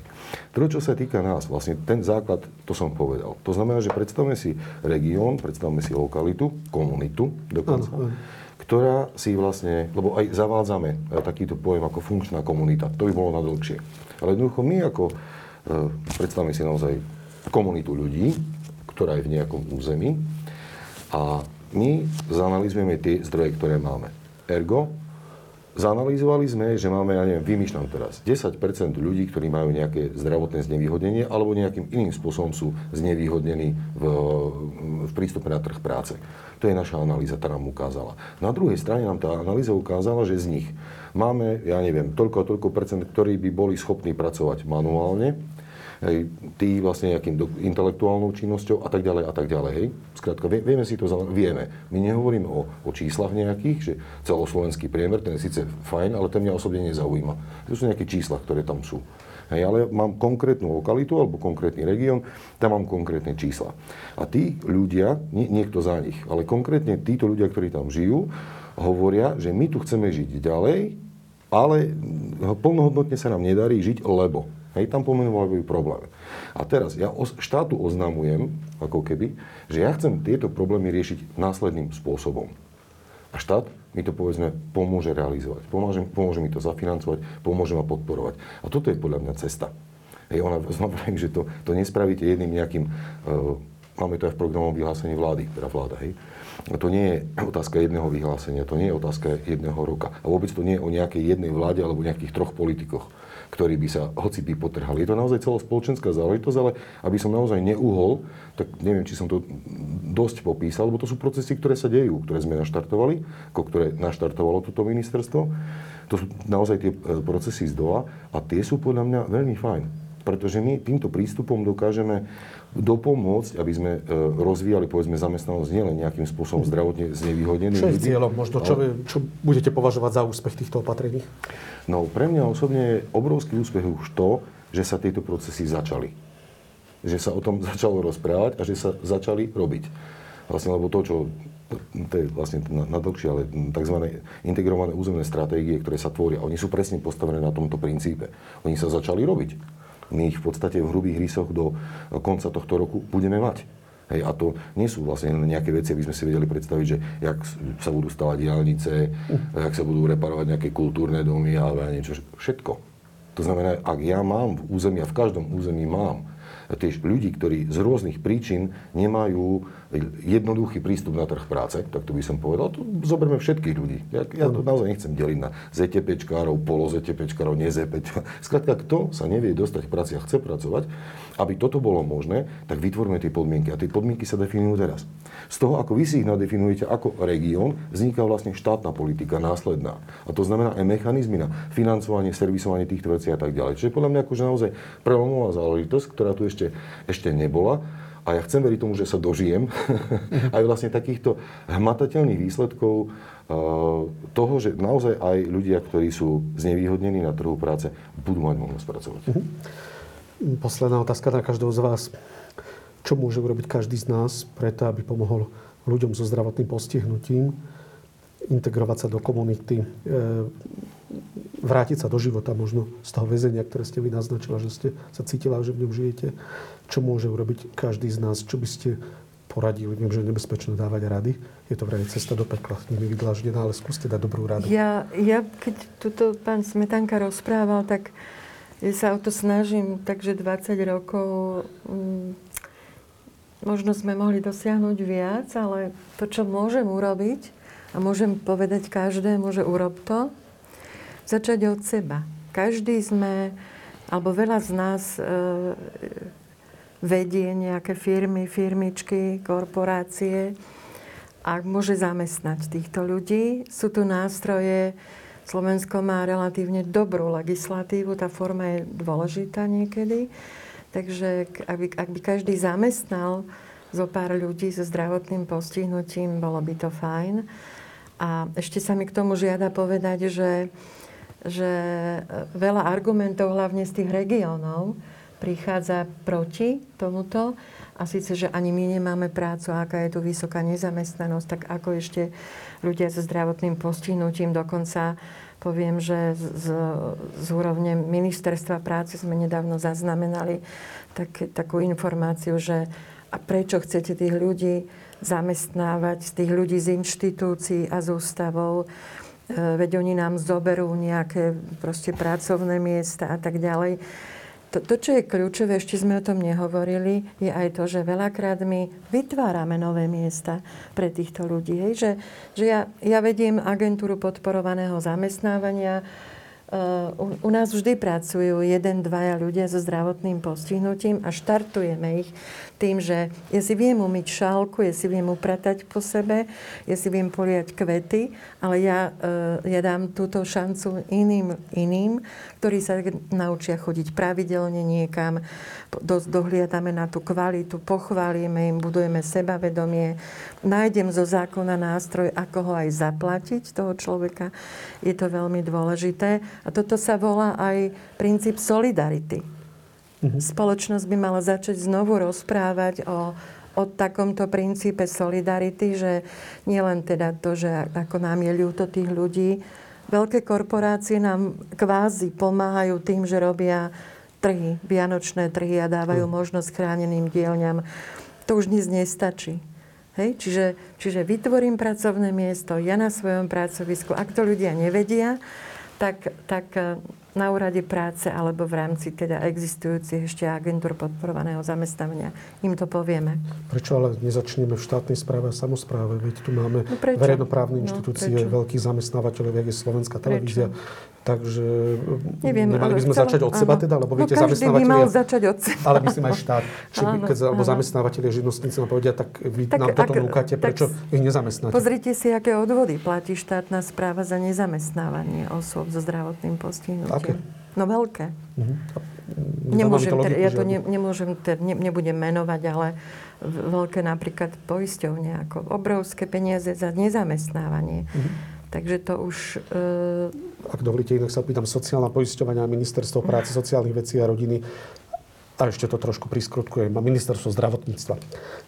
To, čo sa týka nás, vlastne ten základ, to som povedal. To znamená, že predstavme si región, predstavme si lokalitu, komunitu dokonca, ano, ktorá si vlastne, lebo aj zavádzame eh, takýto pojem ako funkčná komunita. To by bolo na dlhšie. Ale jednoducho my ako, eh, predstavme si naozaj komunitu ľudí, ktorá je v nejakom území a my zanalizujeme tie zdroje, ktoré máme. Ergo, zanalizovali sme, že máme, ja neviem, vymýšľam teraz, 10% ľudí, ktorí majú nejaké zdravotné znevýhodnenie alebo nejakým iným spôsobom sú znevýhodnení v, v prístupe na trh práce. To je naša analýza, tá nám ukázala. Na druhej strane nám tá analýza ukázala, že z nich máme, ja neviem, toľko a toľko percent, ktorí by boli schopní pracovať manuálne, hej, tí vlastne nejakým do, intelektuálnou činnosťou a tak ďalej a tak ďalej. Hej. Skrátka, vie, vieme si to, vieme. My nehovoríme o, o číslach nejakých, že celoslovenský priemer, ten je síce fajn, ale ten mňa osobne nezaujíma. To sú nejaké čísla, ktoré tam sú. Hej, ale mám konkrétnu lokalitu alebo konkrétny región, tam mám konkrétne čísla. A tí ľudia, nie, niekto za nich, ale konkrétne títo ľudia, ktorí tam žijú, hovoria, že my tu chceme žiť ďalej, ale plnohodnotne sa nám nedarí žiť, lebo Hej, tam pomenovali problém. A teraz ja štátu oznamujem, ako keby, že ja chcem tieto problémy riešiť následným spôsobom. A štát mi to povedzme pomôže realizovať. Pomôže, pomôže mi to zafinancovať, pomôže ma podporovať. A toto je podľa mňa cesta. Hej, ona znamená, že to, to nespravíte jedným nejakým, uh, máme to aj v programovom vyhlásení vlády, teda vláda, hej. A to nie je otázka jedného vyhlásenia, to nie je otázka jedného roka. A vôbec to nie je o nejakej jednej vláde alebo nejakých troch politikoch ktorí by sa hoci by potrhali. Je to naozaj celospoločenská záležitosť, ale aby som naozaj neuhol, tak neviem, či som to dosť popísal, lebo to sú procesy, ktoré sa dejú, ktoré sme naštartovali, ako ktoré naštartovalo toto ministerstvo. To sú naozaj tie e, procesy z dola a tie sú podľa mňa veľmi fajn. Pretože my týmto prístupom dokážeme dopomôcť, aby sme e, rozvíjali povedzme zamestnanosť nielen nejakým spôsobom zdravotne znevýhodnených Čo je cieľom? Možno čo, čo budete považovať za úspech týchto opatrení? No pre mňa osobne je obrovský úspech už to, že sa tieto procesy začali. Že sa o tom začalo rozprávať a že sa začali robiť. Vlastne, lebo to, čo to je vlastne na, na dlhšie, ale tzv. integrované územné stratégie, ktoré sa tvoria, oni sú presne postavené na tomto princípe. Oni sa začali robiť my ich v podstate v hrubých rysoch do konca tohto roku budeme mať. Hej, a to nie sú vlastne nejaké veci, aby sme si vedeli predstaviť, že jak sa budú stavať diálnice, jak sa budú reparovať nejaké kultúrne domy alebo niečo. Všetko. To znamená, ak ja mám v území, a v každom území mám tiež ľudí, ktorí z rôznych príčin nemajú jednoduchý prístup na trh práce, tak to by som povedal, to zoberme všetkých ľudí. Ja, ja to naozaj nechcem deliť na ZTPčkárov, polo ZTPčkárov, nie ZTP. Skrátka, kto sa nevie dostať k práci a chce pracovať, aby toto bolo možné, tak vytvorme tie podmienky. A tie podmienky sa definujú teraz. Z toho, ako vy si ich nadefinujete ako región, vzniká vlastne štátna politika následná. A to znamená aj mechanizmy na financovanie, servisovanie týchto vecí a tak ďalej. Čiže podľa mňa akože naozaj prelomová záležitosť, ktorá tu ešte, ešte nebola. A ja chcem veriť tomu, že sa dožijem aj vlastne takýchto hmatateľných výsledkov eh, toho, že naozaj aj ľudia, ktorí sú znevýhodnení na trhu práce, budú mať možnosť pracovať. Mhm. Posledná otázka na každého z vás. Čo môže urobiť každý z nás preto, aby pomohol ľuďom so zdravotným postihnutím integrovať sa do komunity, eh, vrátiť sa do života možno z toho väzenia, ktoré ste vy naznačila, že ste sa cítila, že v ňom žijete. Čo môže urobiť každý z nás? Čo by ste poradili? Viem, že je nebezpečné dávať rady. Je to vraj cesta do pekla, nimi vydlaždená, ale skúste dať dobrú radu. Ja, ja keď tuto pán Smetanka rozprával, tak ja sa o to snažím, takže 20 rokov mm, možno sme mohli dosiahnuť viac, ale to, čo môžem urobiť, a môžem povedať každému, že urob to, začať od seba. Každý sme, alebo veľa z nás e, vedie nejaké firmy, firmičky, korporácie a môže zamestnať týchto ľudí. Sú tu nástroje, Slovensko má relatívne dobrú legislatívu, tá forma je dôležitá niekedy. Takže ak by, ak by každý zamestnal zo pár ľudí so zdravotným postihnutím, bolo by to fajn. A ešte sa mi k tomu žiada povedať, že, že veľa argumentov, hlavne z tých regiónov, prichádza proti tomuto. A síce, že ani my nemáme prácu, aká je tu vysoká nezamestnanosť, tak ako ešte ľudia so zdravotným postihnutím? Dokonca poviem, že z, z úrovne ministerstva práce sme nedávno zaznamenali tak, takú informáciu, že a prečo chcete tých ľudí zamestnávať, tých ľudí z inštitúcií a z ústavov, e, veď oni nám zoberú nejaké proste pracovné miesta a tak ďalej to, to, čo je kľúčové, ešte sme o tom nehovorili, je aj to, že veľakrát my vytvárame nové miesta pre týchto ľudí. Hej? Že, že ja, ja vediem agentúru podporovaného zamestnávania, u, u nás vždy pracujú jeden, dvaja ľudia so zdravotným postihnutím a štartujeme ich tým, že ja si viem umyť šálku, ja si viem upratať po sebe, ja si viem poliať kvety, ale ja, e, ja dám túto šancu iným, iným, ktorí sa naučia chodiť pravidelne niekam, dohliadame na tú kvalitu, pochválime im, budujeme sebavedomie, nájdem zo zákona nástroj, ako ho aj zaplatiť toho človeka. Je to veľmi dôležité. A toto sa volá aj princíp solidarity. Mm-hmm. Spoločnosť by mala začať znovu rozprávať o, o takomto princípe solidarity, že nielen teda to, že ako nám je ľúto tých ľudí, veľké korporácie nám kvázi pomáhajú tým, že robia trhy, vianočné trhy a dávajú mm. možnosť chráneným dielňam. To už nic nestačí. Hej? Čiže, čiže vytvorím pracovné miesto, ja na svojom pracovisku. Ak to ľudia nevedia, tak, tak na úrade práce alebo v rámci teda existujúcich ešte agentúr podporovaného zamestnania. Im to povieme. Prečo ale nezačneme v štátnej správe a samozpráve? Veď tu máme no verejnoprávne no, inštitúcie, no, veľkých zamestnávateľov, je Slovenská televízia. Prečo? Takže Neviem, nemali by sme celom, začať od seba teda, lebo no, viete, zamestnávateľia... by mal začať od seba. Ale myslím aj štát. Či áno, keď, áno. alebo zamestnávateľia, živnostníci nám povedia, tak vy tak, nám toto ak, núkate, prečo tak, ich nezamestnáte? Pozrite si, aké odvody platí štátna správa za nezamestnávanie osôb so zdravotným postihnutím. Aké? No veľké. Uh-huh. Nemôžem, to logiku, ja to ne, nemôžem, ne, nebudem menovať, ale veľké napríklad poisťovne, ako obrovské peniaze za nezamestnávanie. Uh-huh. Takže to už... E... Ak dovolíte, inak sa opýtam, sociálna poisťovania, ministerstvo práce, sociálnych vecí a rodiny a ešte to trošku priskrutkujem, ministerstvo zdravotníctva.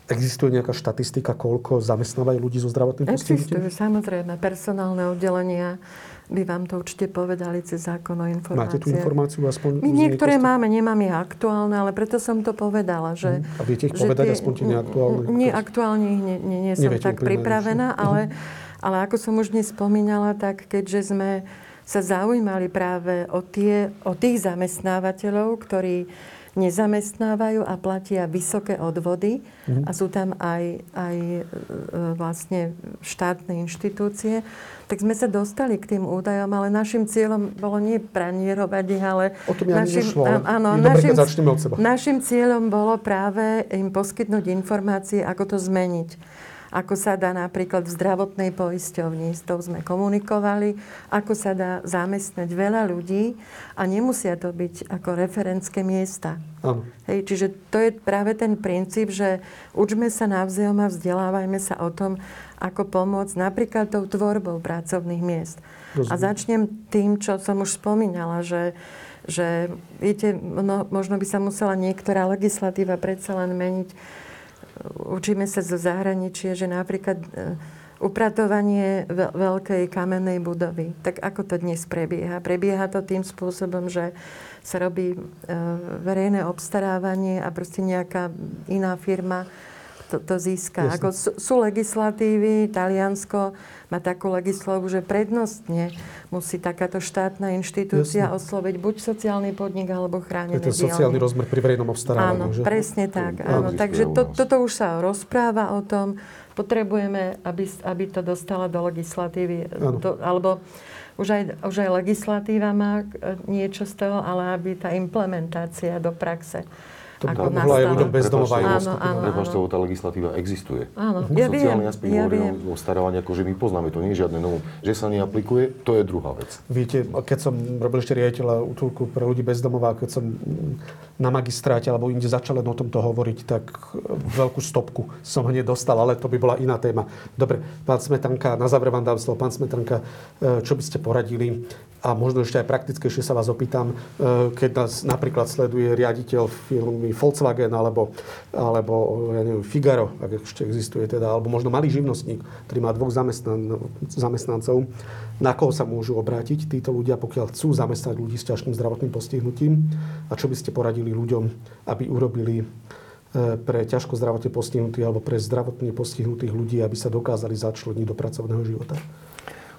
Existuje nejaká štatistika, koľko zamestnávajú ľudí so zdravotným postihnutím? Existuje, samozrejme. Personálne oddelenia by vám to určite povedali cez zákon o informáciách. Máte tú informáciu aspoň? My niektoré máme, nemám ich aktuálne, ale preto som to povedala. Že, mhm. a viete ich povedať tie, aspoň tie neaktuálne? Neaktuálne ich nie, nie, nie som tak pripravená, ale... Uh-huh ale ako som už dnes spomínala, tak keďže sme sa zaujímali práve o, tie, o tých zamestnávateľov, ktorí nezamestnávajú a platia vysoké odvody mm-hmm. a sú tam aj, aj e, vlastne štátne inštitúcie, tak sme sa dostali k tým údajom, ale našim cieľom bolo nie pranierovať ich, ale... O tom ja našim, nešlo, áno, našim, od seba. našim cieľom bolo práve im poskytnúť informácie, ako to zmeniť ako sa dá napríklad v zdravotnej poisťovni, s tou sme komunikovali, ako sa dá zamestnať veľa ľudí a nemusia to byť ako referenské miesta. Hej, čiže to je práve ten princíp, že učme sa navzájom a vzdelávajme sa o tom, ako pomôcť napríklad tou tvorbou pracovných miest. Rozumiem. A začnem tým, čo som už spomínala, že že viete, no, možno by sa musela niektorá legislatíva predsa len meniť učíme sa zo zahraničia, že napríklad e, upratovanie veľkej kamennej budovy. Tak ako to dnes prebieha? Prebieha to tým spôsobom, že sa robí e, verejné obstarávanie a proste nejaká iná firma to, to získa. Ako sú, sú legislatívy, Taliansko má takú legislatívu, že prednostne musí takáto štátna inštitúcia Jasne. osloviť buď sociálny podnik alebo chránený Je to sociálny rozmer pri verejnom obstarávaní. Áno, že? presne tak. Áno. Takže to, toto už sa rozpráva o tom. Potrebujeme, aby, aby to dostala do legislatívy. Do, alebo už aj, už aj legislatíva má e, niečo z toho, ale aby tá implementácia do praxe To ako by mohlo aj ľuďom bez domova aj Áno, postupy. áno, Prepačte, lebo tá legislatíva existuje. Áno, ja Sociálny aspekt ja hovorí viem. o starávaní, ako že my poznáme, to nie je žiadne novum. Že sa neaplikuje, to je druhá vec. Viete, keď som robil ešte riaditeľa útulku pre ľudí bez domova, keď som na magistráte alebo inde začal len o tomto hovoriť, tak veľkú stopku som hneď dostal, ale to by bola iná téma. Dobre, pán Smetanka, na záver vám dám slovo. Pán Smetanka, e, čo by ste poradili? A možno ešte aj praktickejšie sa vás opýtam, e, keď nás napríklad sleduje riaditeľ firmy Volkswagen alebo, alebo ja neviem, Figaro, ak ešte existuje teda, alebo možno malý živnostník, ktorý má dvoch zamestnan- zamestnancov, na koho sa môžu obrátiť títo ľudia, pokiaľ chcú zamestnať ľudí s ťažkým zdravotným postihnutím a čo by ste poradili ľuďom, aby urobili e, pre ťažko zdravotne postihnutých alebo pre zdravotne postihnutých ľudí, aby sa dokázali začleniť do pracovného života.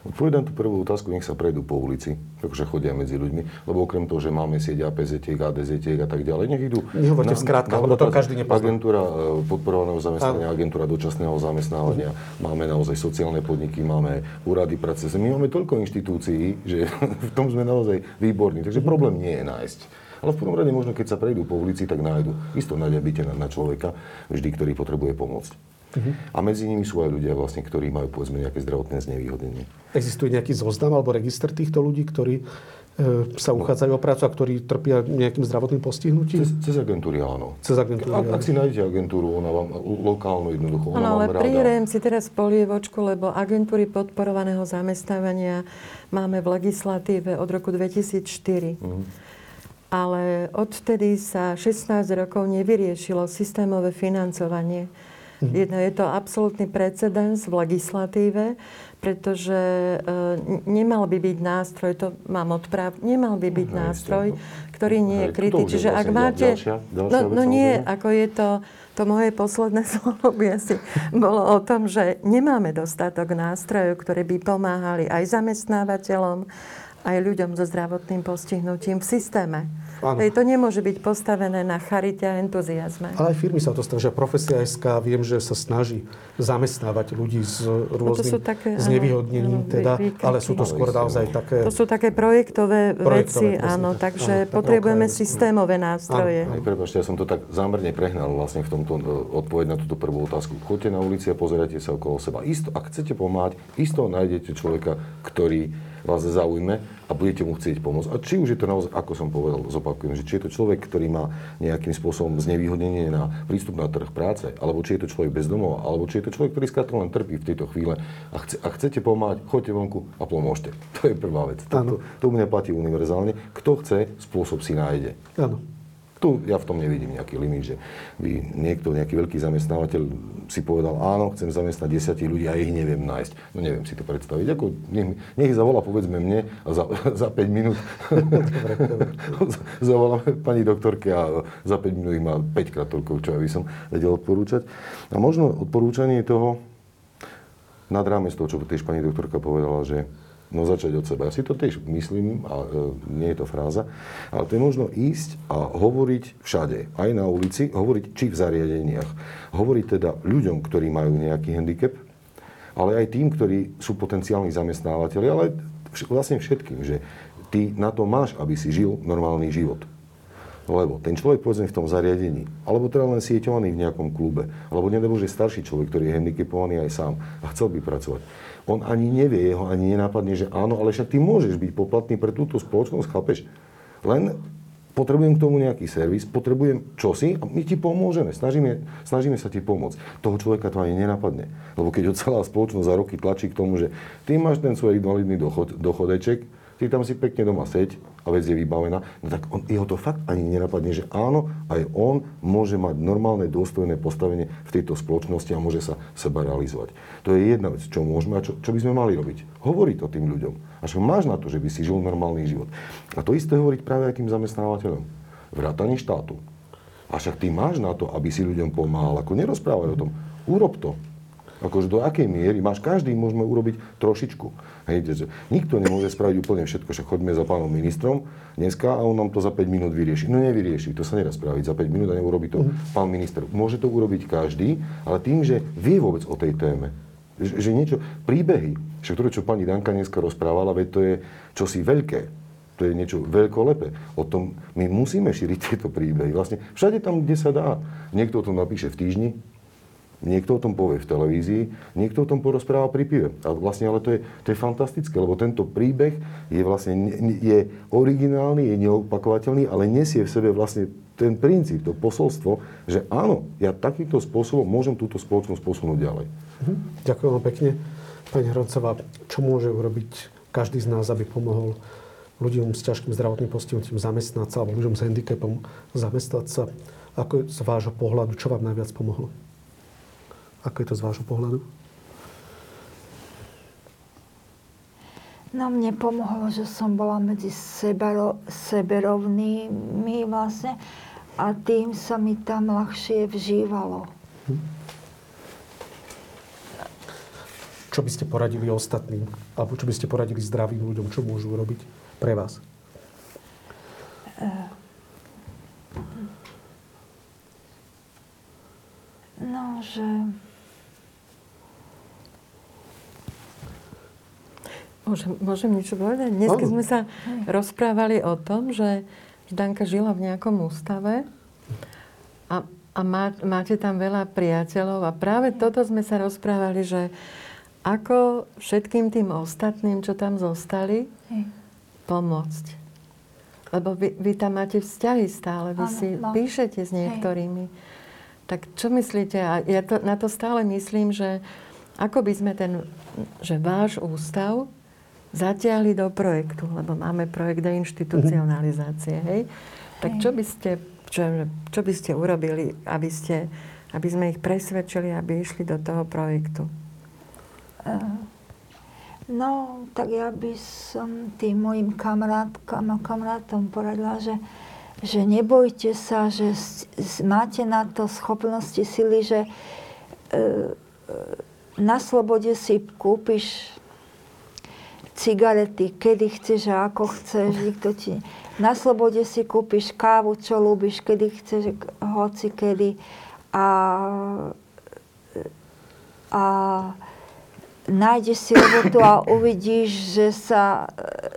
Odpovedám tú prvú otázku, nech sa prejdú po ulici, akože chodia medzi ľuďmi, lebo okrem toho, že máme sieť APZ-tiek, ADZ-tiek a tak ďalej, nech idú... Nehovorte v skrátkach, lebo to každý nepozná. Agentúra e, podporovaného zamestnania, agentúra dočasného zamestnávania, máme naozaj sociálne podniky, máme úrady práce. My máme toľko inštitúcií, že v tom sme naozaj výborní, takže problém nie je nájsť. Ale v prvom rade možno, keď sa prejdú po ulici, tak nájdu. Isto nájde byte na, na človeka, vždy, ktorý potrebuje pomôcť. A medzi nimi sú aj ľudia, vlastne, ktorí majú povedzme nejaké zdravotné znevýhodnenie. Existuje nejaký zoznam alebo register týchto ľudí, ktorí e, sa uchádzajú o prácu a ktorí trpia nejakým zdravotným postihnutím? Cez, cez agentúry áno. Cez agentúry, Ak, ak si nájdete agentúru, ona vám lokálnu jednoducho, ona Áno, ale vám prihrajem si teraz polievočku, lebo agentúry podporovaného zamestnávania máme v legislatíve od roku 2004. Ale odvtedy sa 16 rokov nevyriešilo systémové financovanie. Jedno, je to absolútny precedens v legislatíve, pretože e, nemal by byť nástroj, to mám odpráv, nemal by byť nástroj, ktorý nie je krytý. Čiže ak vlastne máte... ďalšia- ďalšia no, no nie, ako je to, to moje posledné slovo by asi bolo o tom, že nemáme dostatok nástrojov, ktoré by pomáhali aj zamestnávateľom, aj ľuďom so zdravotným postihnutím v systéme. Áno. To nemôže byť postavené na charite a entuziasme. Ale aj firmy sa to snažia. Profesia SK viem, že sa snaží zamestnávať ľudí s rôznym sú také, áno, znevýhodnením, áno, teda, vy- ale sú to skôr naozaj také... To sú také projektové, Projektové, veci, presne áno, tak. takže Áno, potrebujeme okrajové. systémové nástroje. Aj prepáčte, ja som to tak zámerne prehnal vlastne v tomto e, odpoveď na túto prvú otázku. Choďte na ulici a pozerajte sa okolo seba. Isto, ak chcete pomáhať, isto nájdete človeka, ktorý vás zaujme a budete mu chcieť pomôcť. A či už je to naozaj, ako som povedal, zopakujem, že či je to človek, ktorý má nejakým spôsobom znevýhodnenie na prístup na trh práce, alebo či je to človek bez domova, alebo či je to človek, ktorý skrátka len trpí v tejto chvíle a, chce, a chcete pomáhať, choďte vonku a pomôžte. To je prvá vec. To, to, to u mňa platí univerzálne. Kto chce, spôsob si nájde. Áno. Tu ja v tom nevidím nejaký limit, že by niekto, nejaký veľký zamestnávateľ si povedal, áno, chcem zamestnať 10 ľudí a ich neviem nájsť. No neviem si to predstaviť. Ako, nech, nech zavolá povedzme mne a za, za 5 minút zavoláme pani doktorke a za 5 minút ich má 5 krát toľko, čo ja by som vedel odporúčať. A možno odporúčanie toho, nad rámec toho, čo tiež pani doktorka povedala, že no začať od seba. Ja si to tiež myslím, a e, nie je to fráza, ale to je možno ísť a hovoriť všade, aj na ulici, hovoriť či v zariadeniach. Hovoriť teda ľuďom, ktorí majú nejaký handicap, ale aj tým, ktorí sú potenciálni zamestnávateľi, ale vlastne všetkým, že ty na to máš, aby si žil normálny život. Lebo ten človek, povedzme, v tom zariadení, alebo teda len sieťovaný v nejakom klube, alebo nedebo, že starší človek, ktorý je handicapovaný aj sám a chcel by pracovať, on ani nevie, jeho ani nenápadne, že áno, ale však ty môžeš byť poplatný pre túto spoločnosť, chápeš? Len potrebujem k tomu nejaký servis, potrebujem čosi a my ti pomôžeme, snažíme, snažíme sa ti pomôcť. Toho človeka to ani nenapadne. Lebo keď ho celá spoločnosť za roky tlačí k tomu, že ty máš ten svoj invalidný dochod, dochodeček, ty tam si pekne doma seď a vec je vybavená, no tak on, jeho to fakt ani nenapadne, že áno, aj on môže mať normálne, dôstojné postavenie v tejto spoločnosti a môže sa seba realizovať. To je jedna vec, čo môžeme a čo, čo by sme mali robiť. Hovoriť to tým ľuďom. A čo máš na to, že by si žil normálny život. A to isté hovoriť práve akým zamestnávateľom. Vrátanie štátu. A však ty máš na to, aby si ľuďom pomáhal. Ako nerozprávaj o tom. Urob to. Akože do akej miery máš, každý môžeme urobiť trošičku. Hej, že nikto nemôže spraviť úplne všetko, že choďme za pánom ministrom dneska a on nám to za 5 minút vyrieši. No nevyrieši, to sa nedá spraviť za 5 minút a neurobi to pán minister. Môže to urobiť každý, ale tým, že vie vôbec o tej téme. Že, že niečo, príbehy, že ktoré, čo pani Danka dneska rozprávala, veď to je čosi veľké. To je niečo veľkolepé. O tom my musíme šíriť tieto príbehy. Vlastne všade tam, kde sa dá. Niekto o tom napíše v týždni, niekto o tom povie v televízii, niekto o tom porozpráva pri pive. A vlastne, ale to je, to je fantastické, lebo tento príbeh je vlastne je originálny, je neopakovateľný, ale nesie v sebe vlastne ten princíp, to posolstvo, že áno, ja takýmto spôsobom môžem túto spoločnosť posunúť ďalej. Mhm. Ďakujem vám pekne. Pani Hroncová, čo môže urobiť každý z nás, aby pomohol ľuďom s ťažkým zdravotným postihnutím zamestnať sa, alebo ľuďom s handicapom zamestnať sa? Ako z vášho pohľadu, čo vám najviac pomohlo? Ako je to z vášho pohľadu? No mne pomohlo, že som bola medzi sebero, seberovnými vlastne a tým sa mi tam ľahšie vžívalo. Čo by ste poradili ostatným? Alebo čo by ste poradili zdravým ľuďom? Čo môžu urobiť pre vás? No, že... Môžem, môžem niečo povedať? Dnes, keď sme sa rozprávali o tom, že Danka žila v nejakom ústave a, a má, máte tam veľa priateľov a práve toto sme sa rozprávali, že ako všetkým tým ostatným, čo tam zostali, pomôcť. Lebo vy, vy tam máte vzťahy stále, vy ano, si no. píšete s niektorými. Hej. Tak čo myslíte? A ja to, na to stále myslím, že ako by sme ten, že váš ústav zatiahli do projektu, lebo máme projekt deinstitucionalizácie, hej? Tak čo by ste, čo, čo by ste urobili, aby, ste, aby sme ich presvedčili, aby išli do toho projektu? No, tak ja by som tým mojim kamarátkam a kamarátom poradila, že, že nebojte sa, že máte na to schopnosti, sily, že e, e, na slobode si kúpiš cigarety, kedy chceš a ako chceš, nikto ti... Na slobode si kúpiš kávu, čo ľúbiš, kedy chceš, hoci kedy. A, a nájdeš si robotu a uvidíš, že sa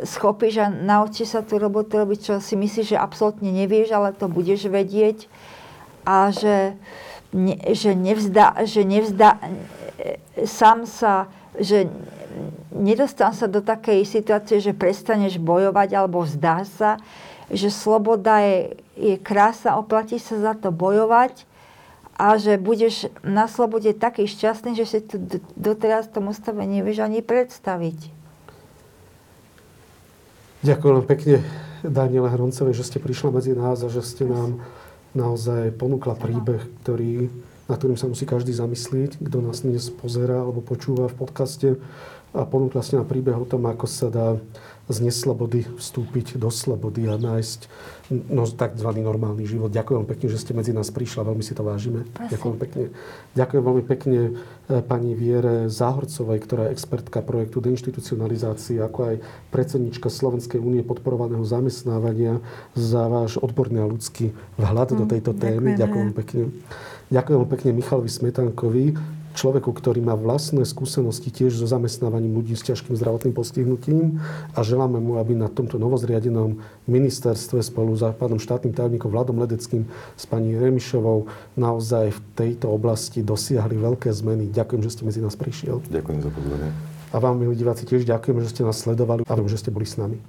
schopíš a naučíš sa tú robotu robiť, čo si myslíš, že absolútne nevieš, ale to budeš vedieť. A že, ne, že nevzdá, že nevzdá, sám sa, že nedostan sa do takej situácie, že prestaneš bojovať alebo vzdá sa, že sloboda je, je krása, oplatí sa za to bojovať a že budeš na slobode taký šťastný, že si to doteraz v tom ústave nevieš ani predstaviť. Ďakujem pekne Daniela Hroncovej, že ste prišla medzi nás a že ste nám naozaj ponúkla príbeh, ktorý, na ktorým sa musí každý zamyslieť, kto nás dnes pozera alebo počúva v podcaste a ponúkla nám príbeh o tom, ako sa dá z neslobody vstúpiť do slobody a nájsť no, tzv. normálny život. Ďakujem pekne, že ste medzi nás prišla, veľmi si to vážime. Prosím. Ďakujem pekne. Ďakujem veľmi pekne e, pani Viere Záhorcovej, ktorá je expertka projektu deinstitucionalizácie, ako aj predsednička Slovenskej únie podporovaného zamestnávania za váš odborný a ľudský vhľad mm, do tejto témy. Ďakujem pekne. Ďakujem pekne Michalovi Smetankovi, človeku, ktorý má vlastné skúsenosti tiež so zamestnávaním ľudí s ťažkým zdravotným postihnutím a želáme mu, aby na tomto novozriadenom ministerstve spolu s pánom štátnym tajomníkom Vladom Ledeckým s pani Remišovou naozaj v tejto oblasti dosiahli veľké zmeny. Ďakujem, že ste medzi nás prišiel. Ďakujem za pozornie. A vám, milí diváci, tiež ďakujeme, že ste nás sledovali a že ste boli s nami.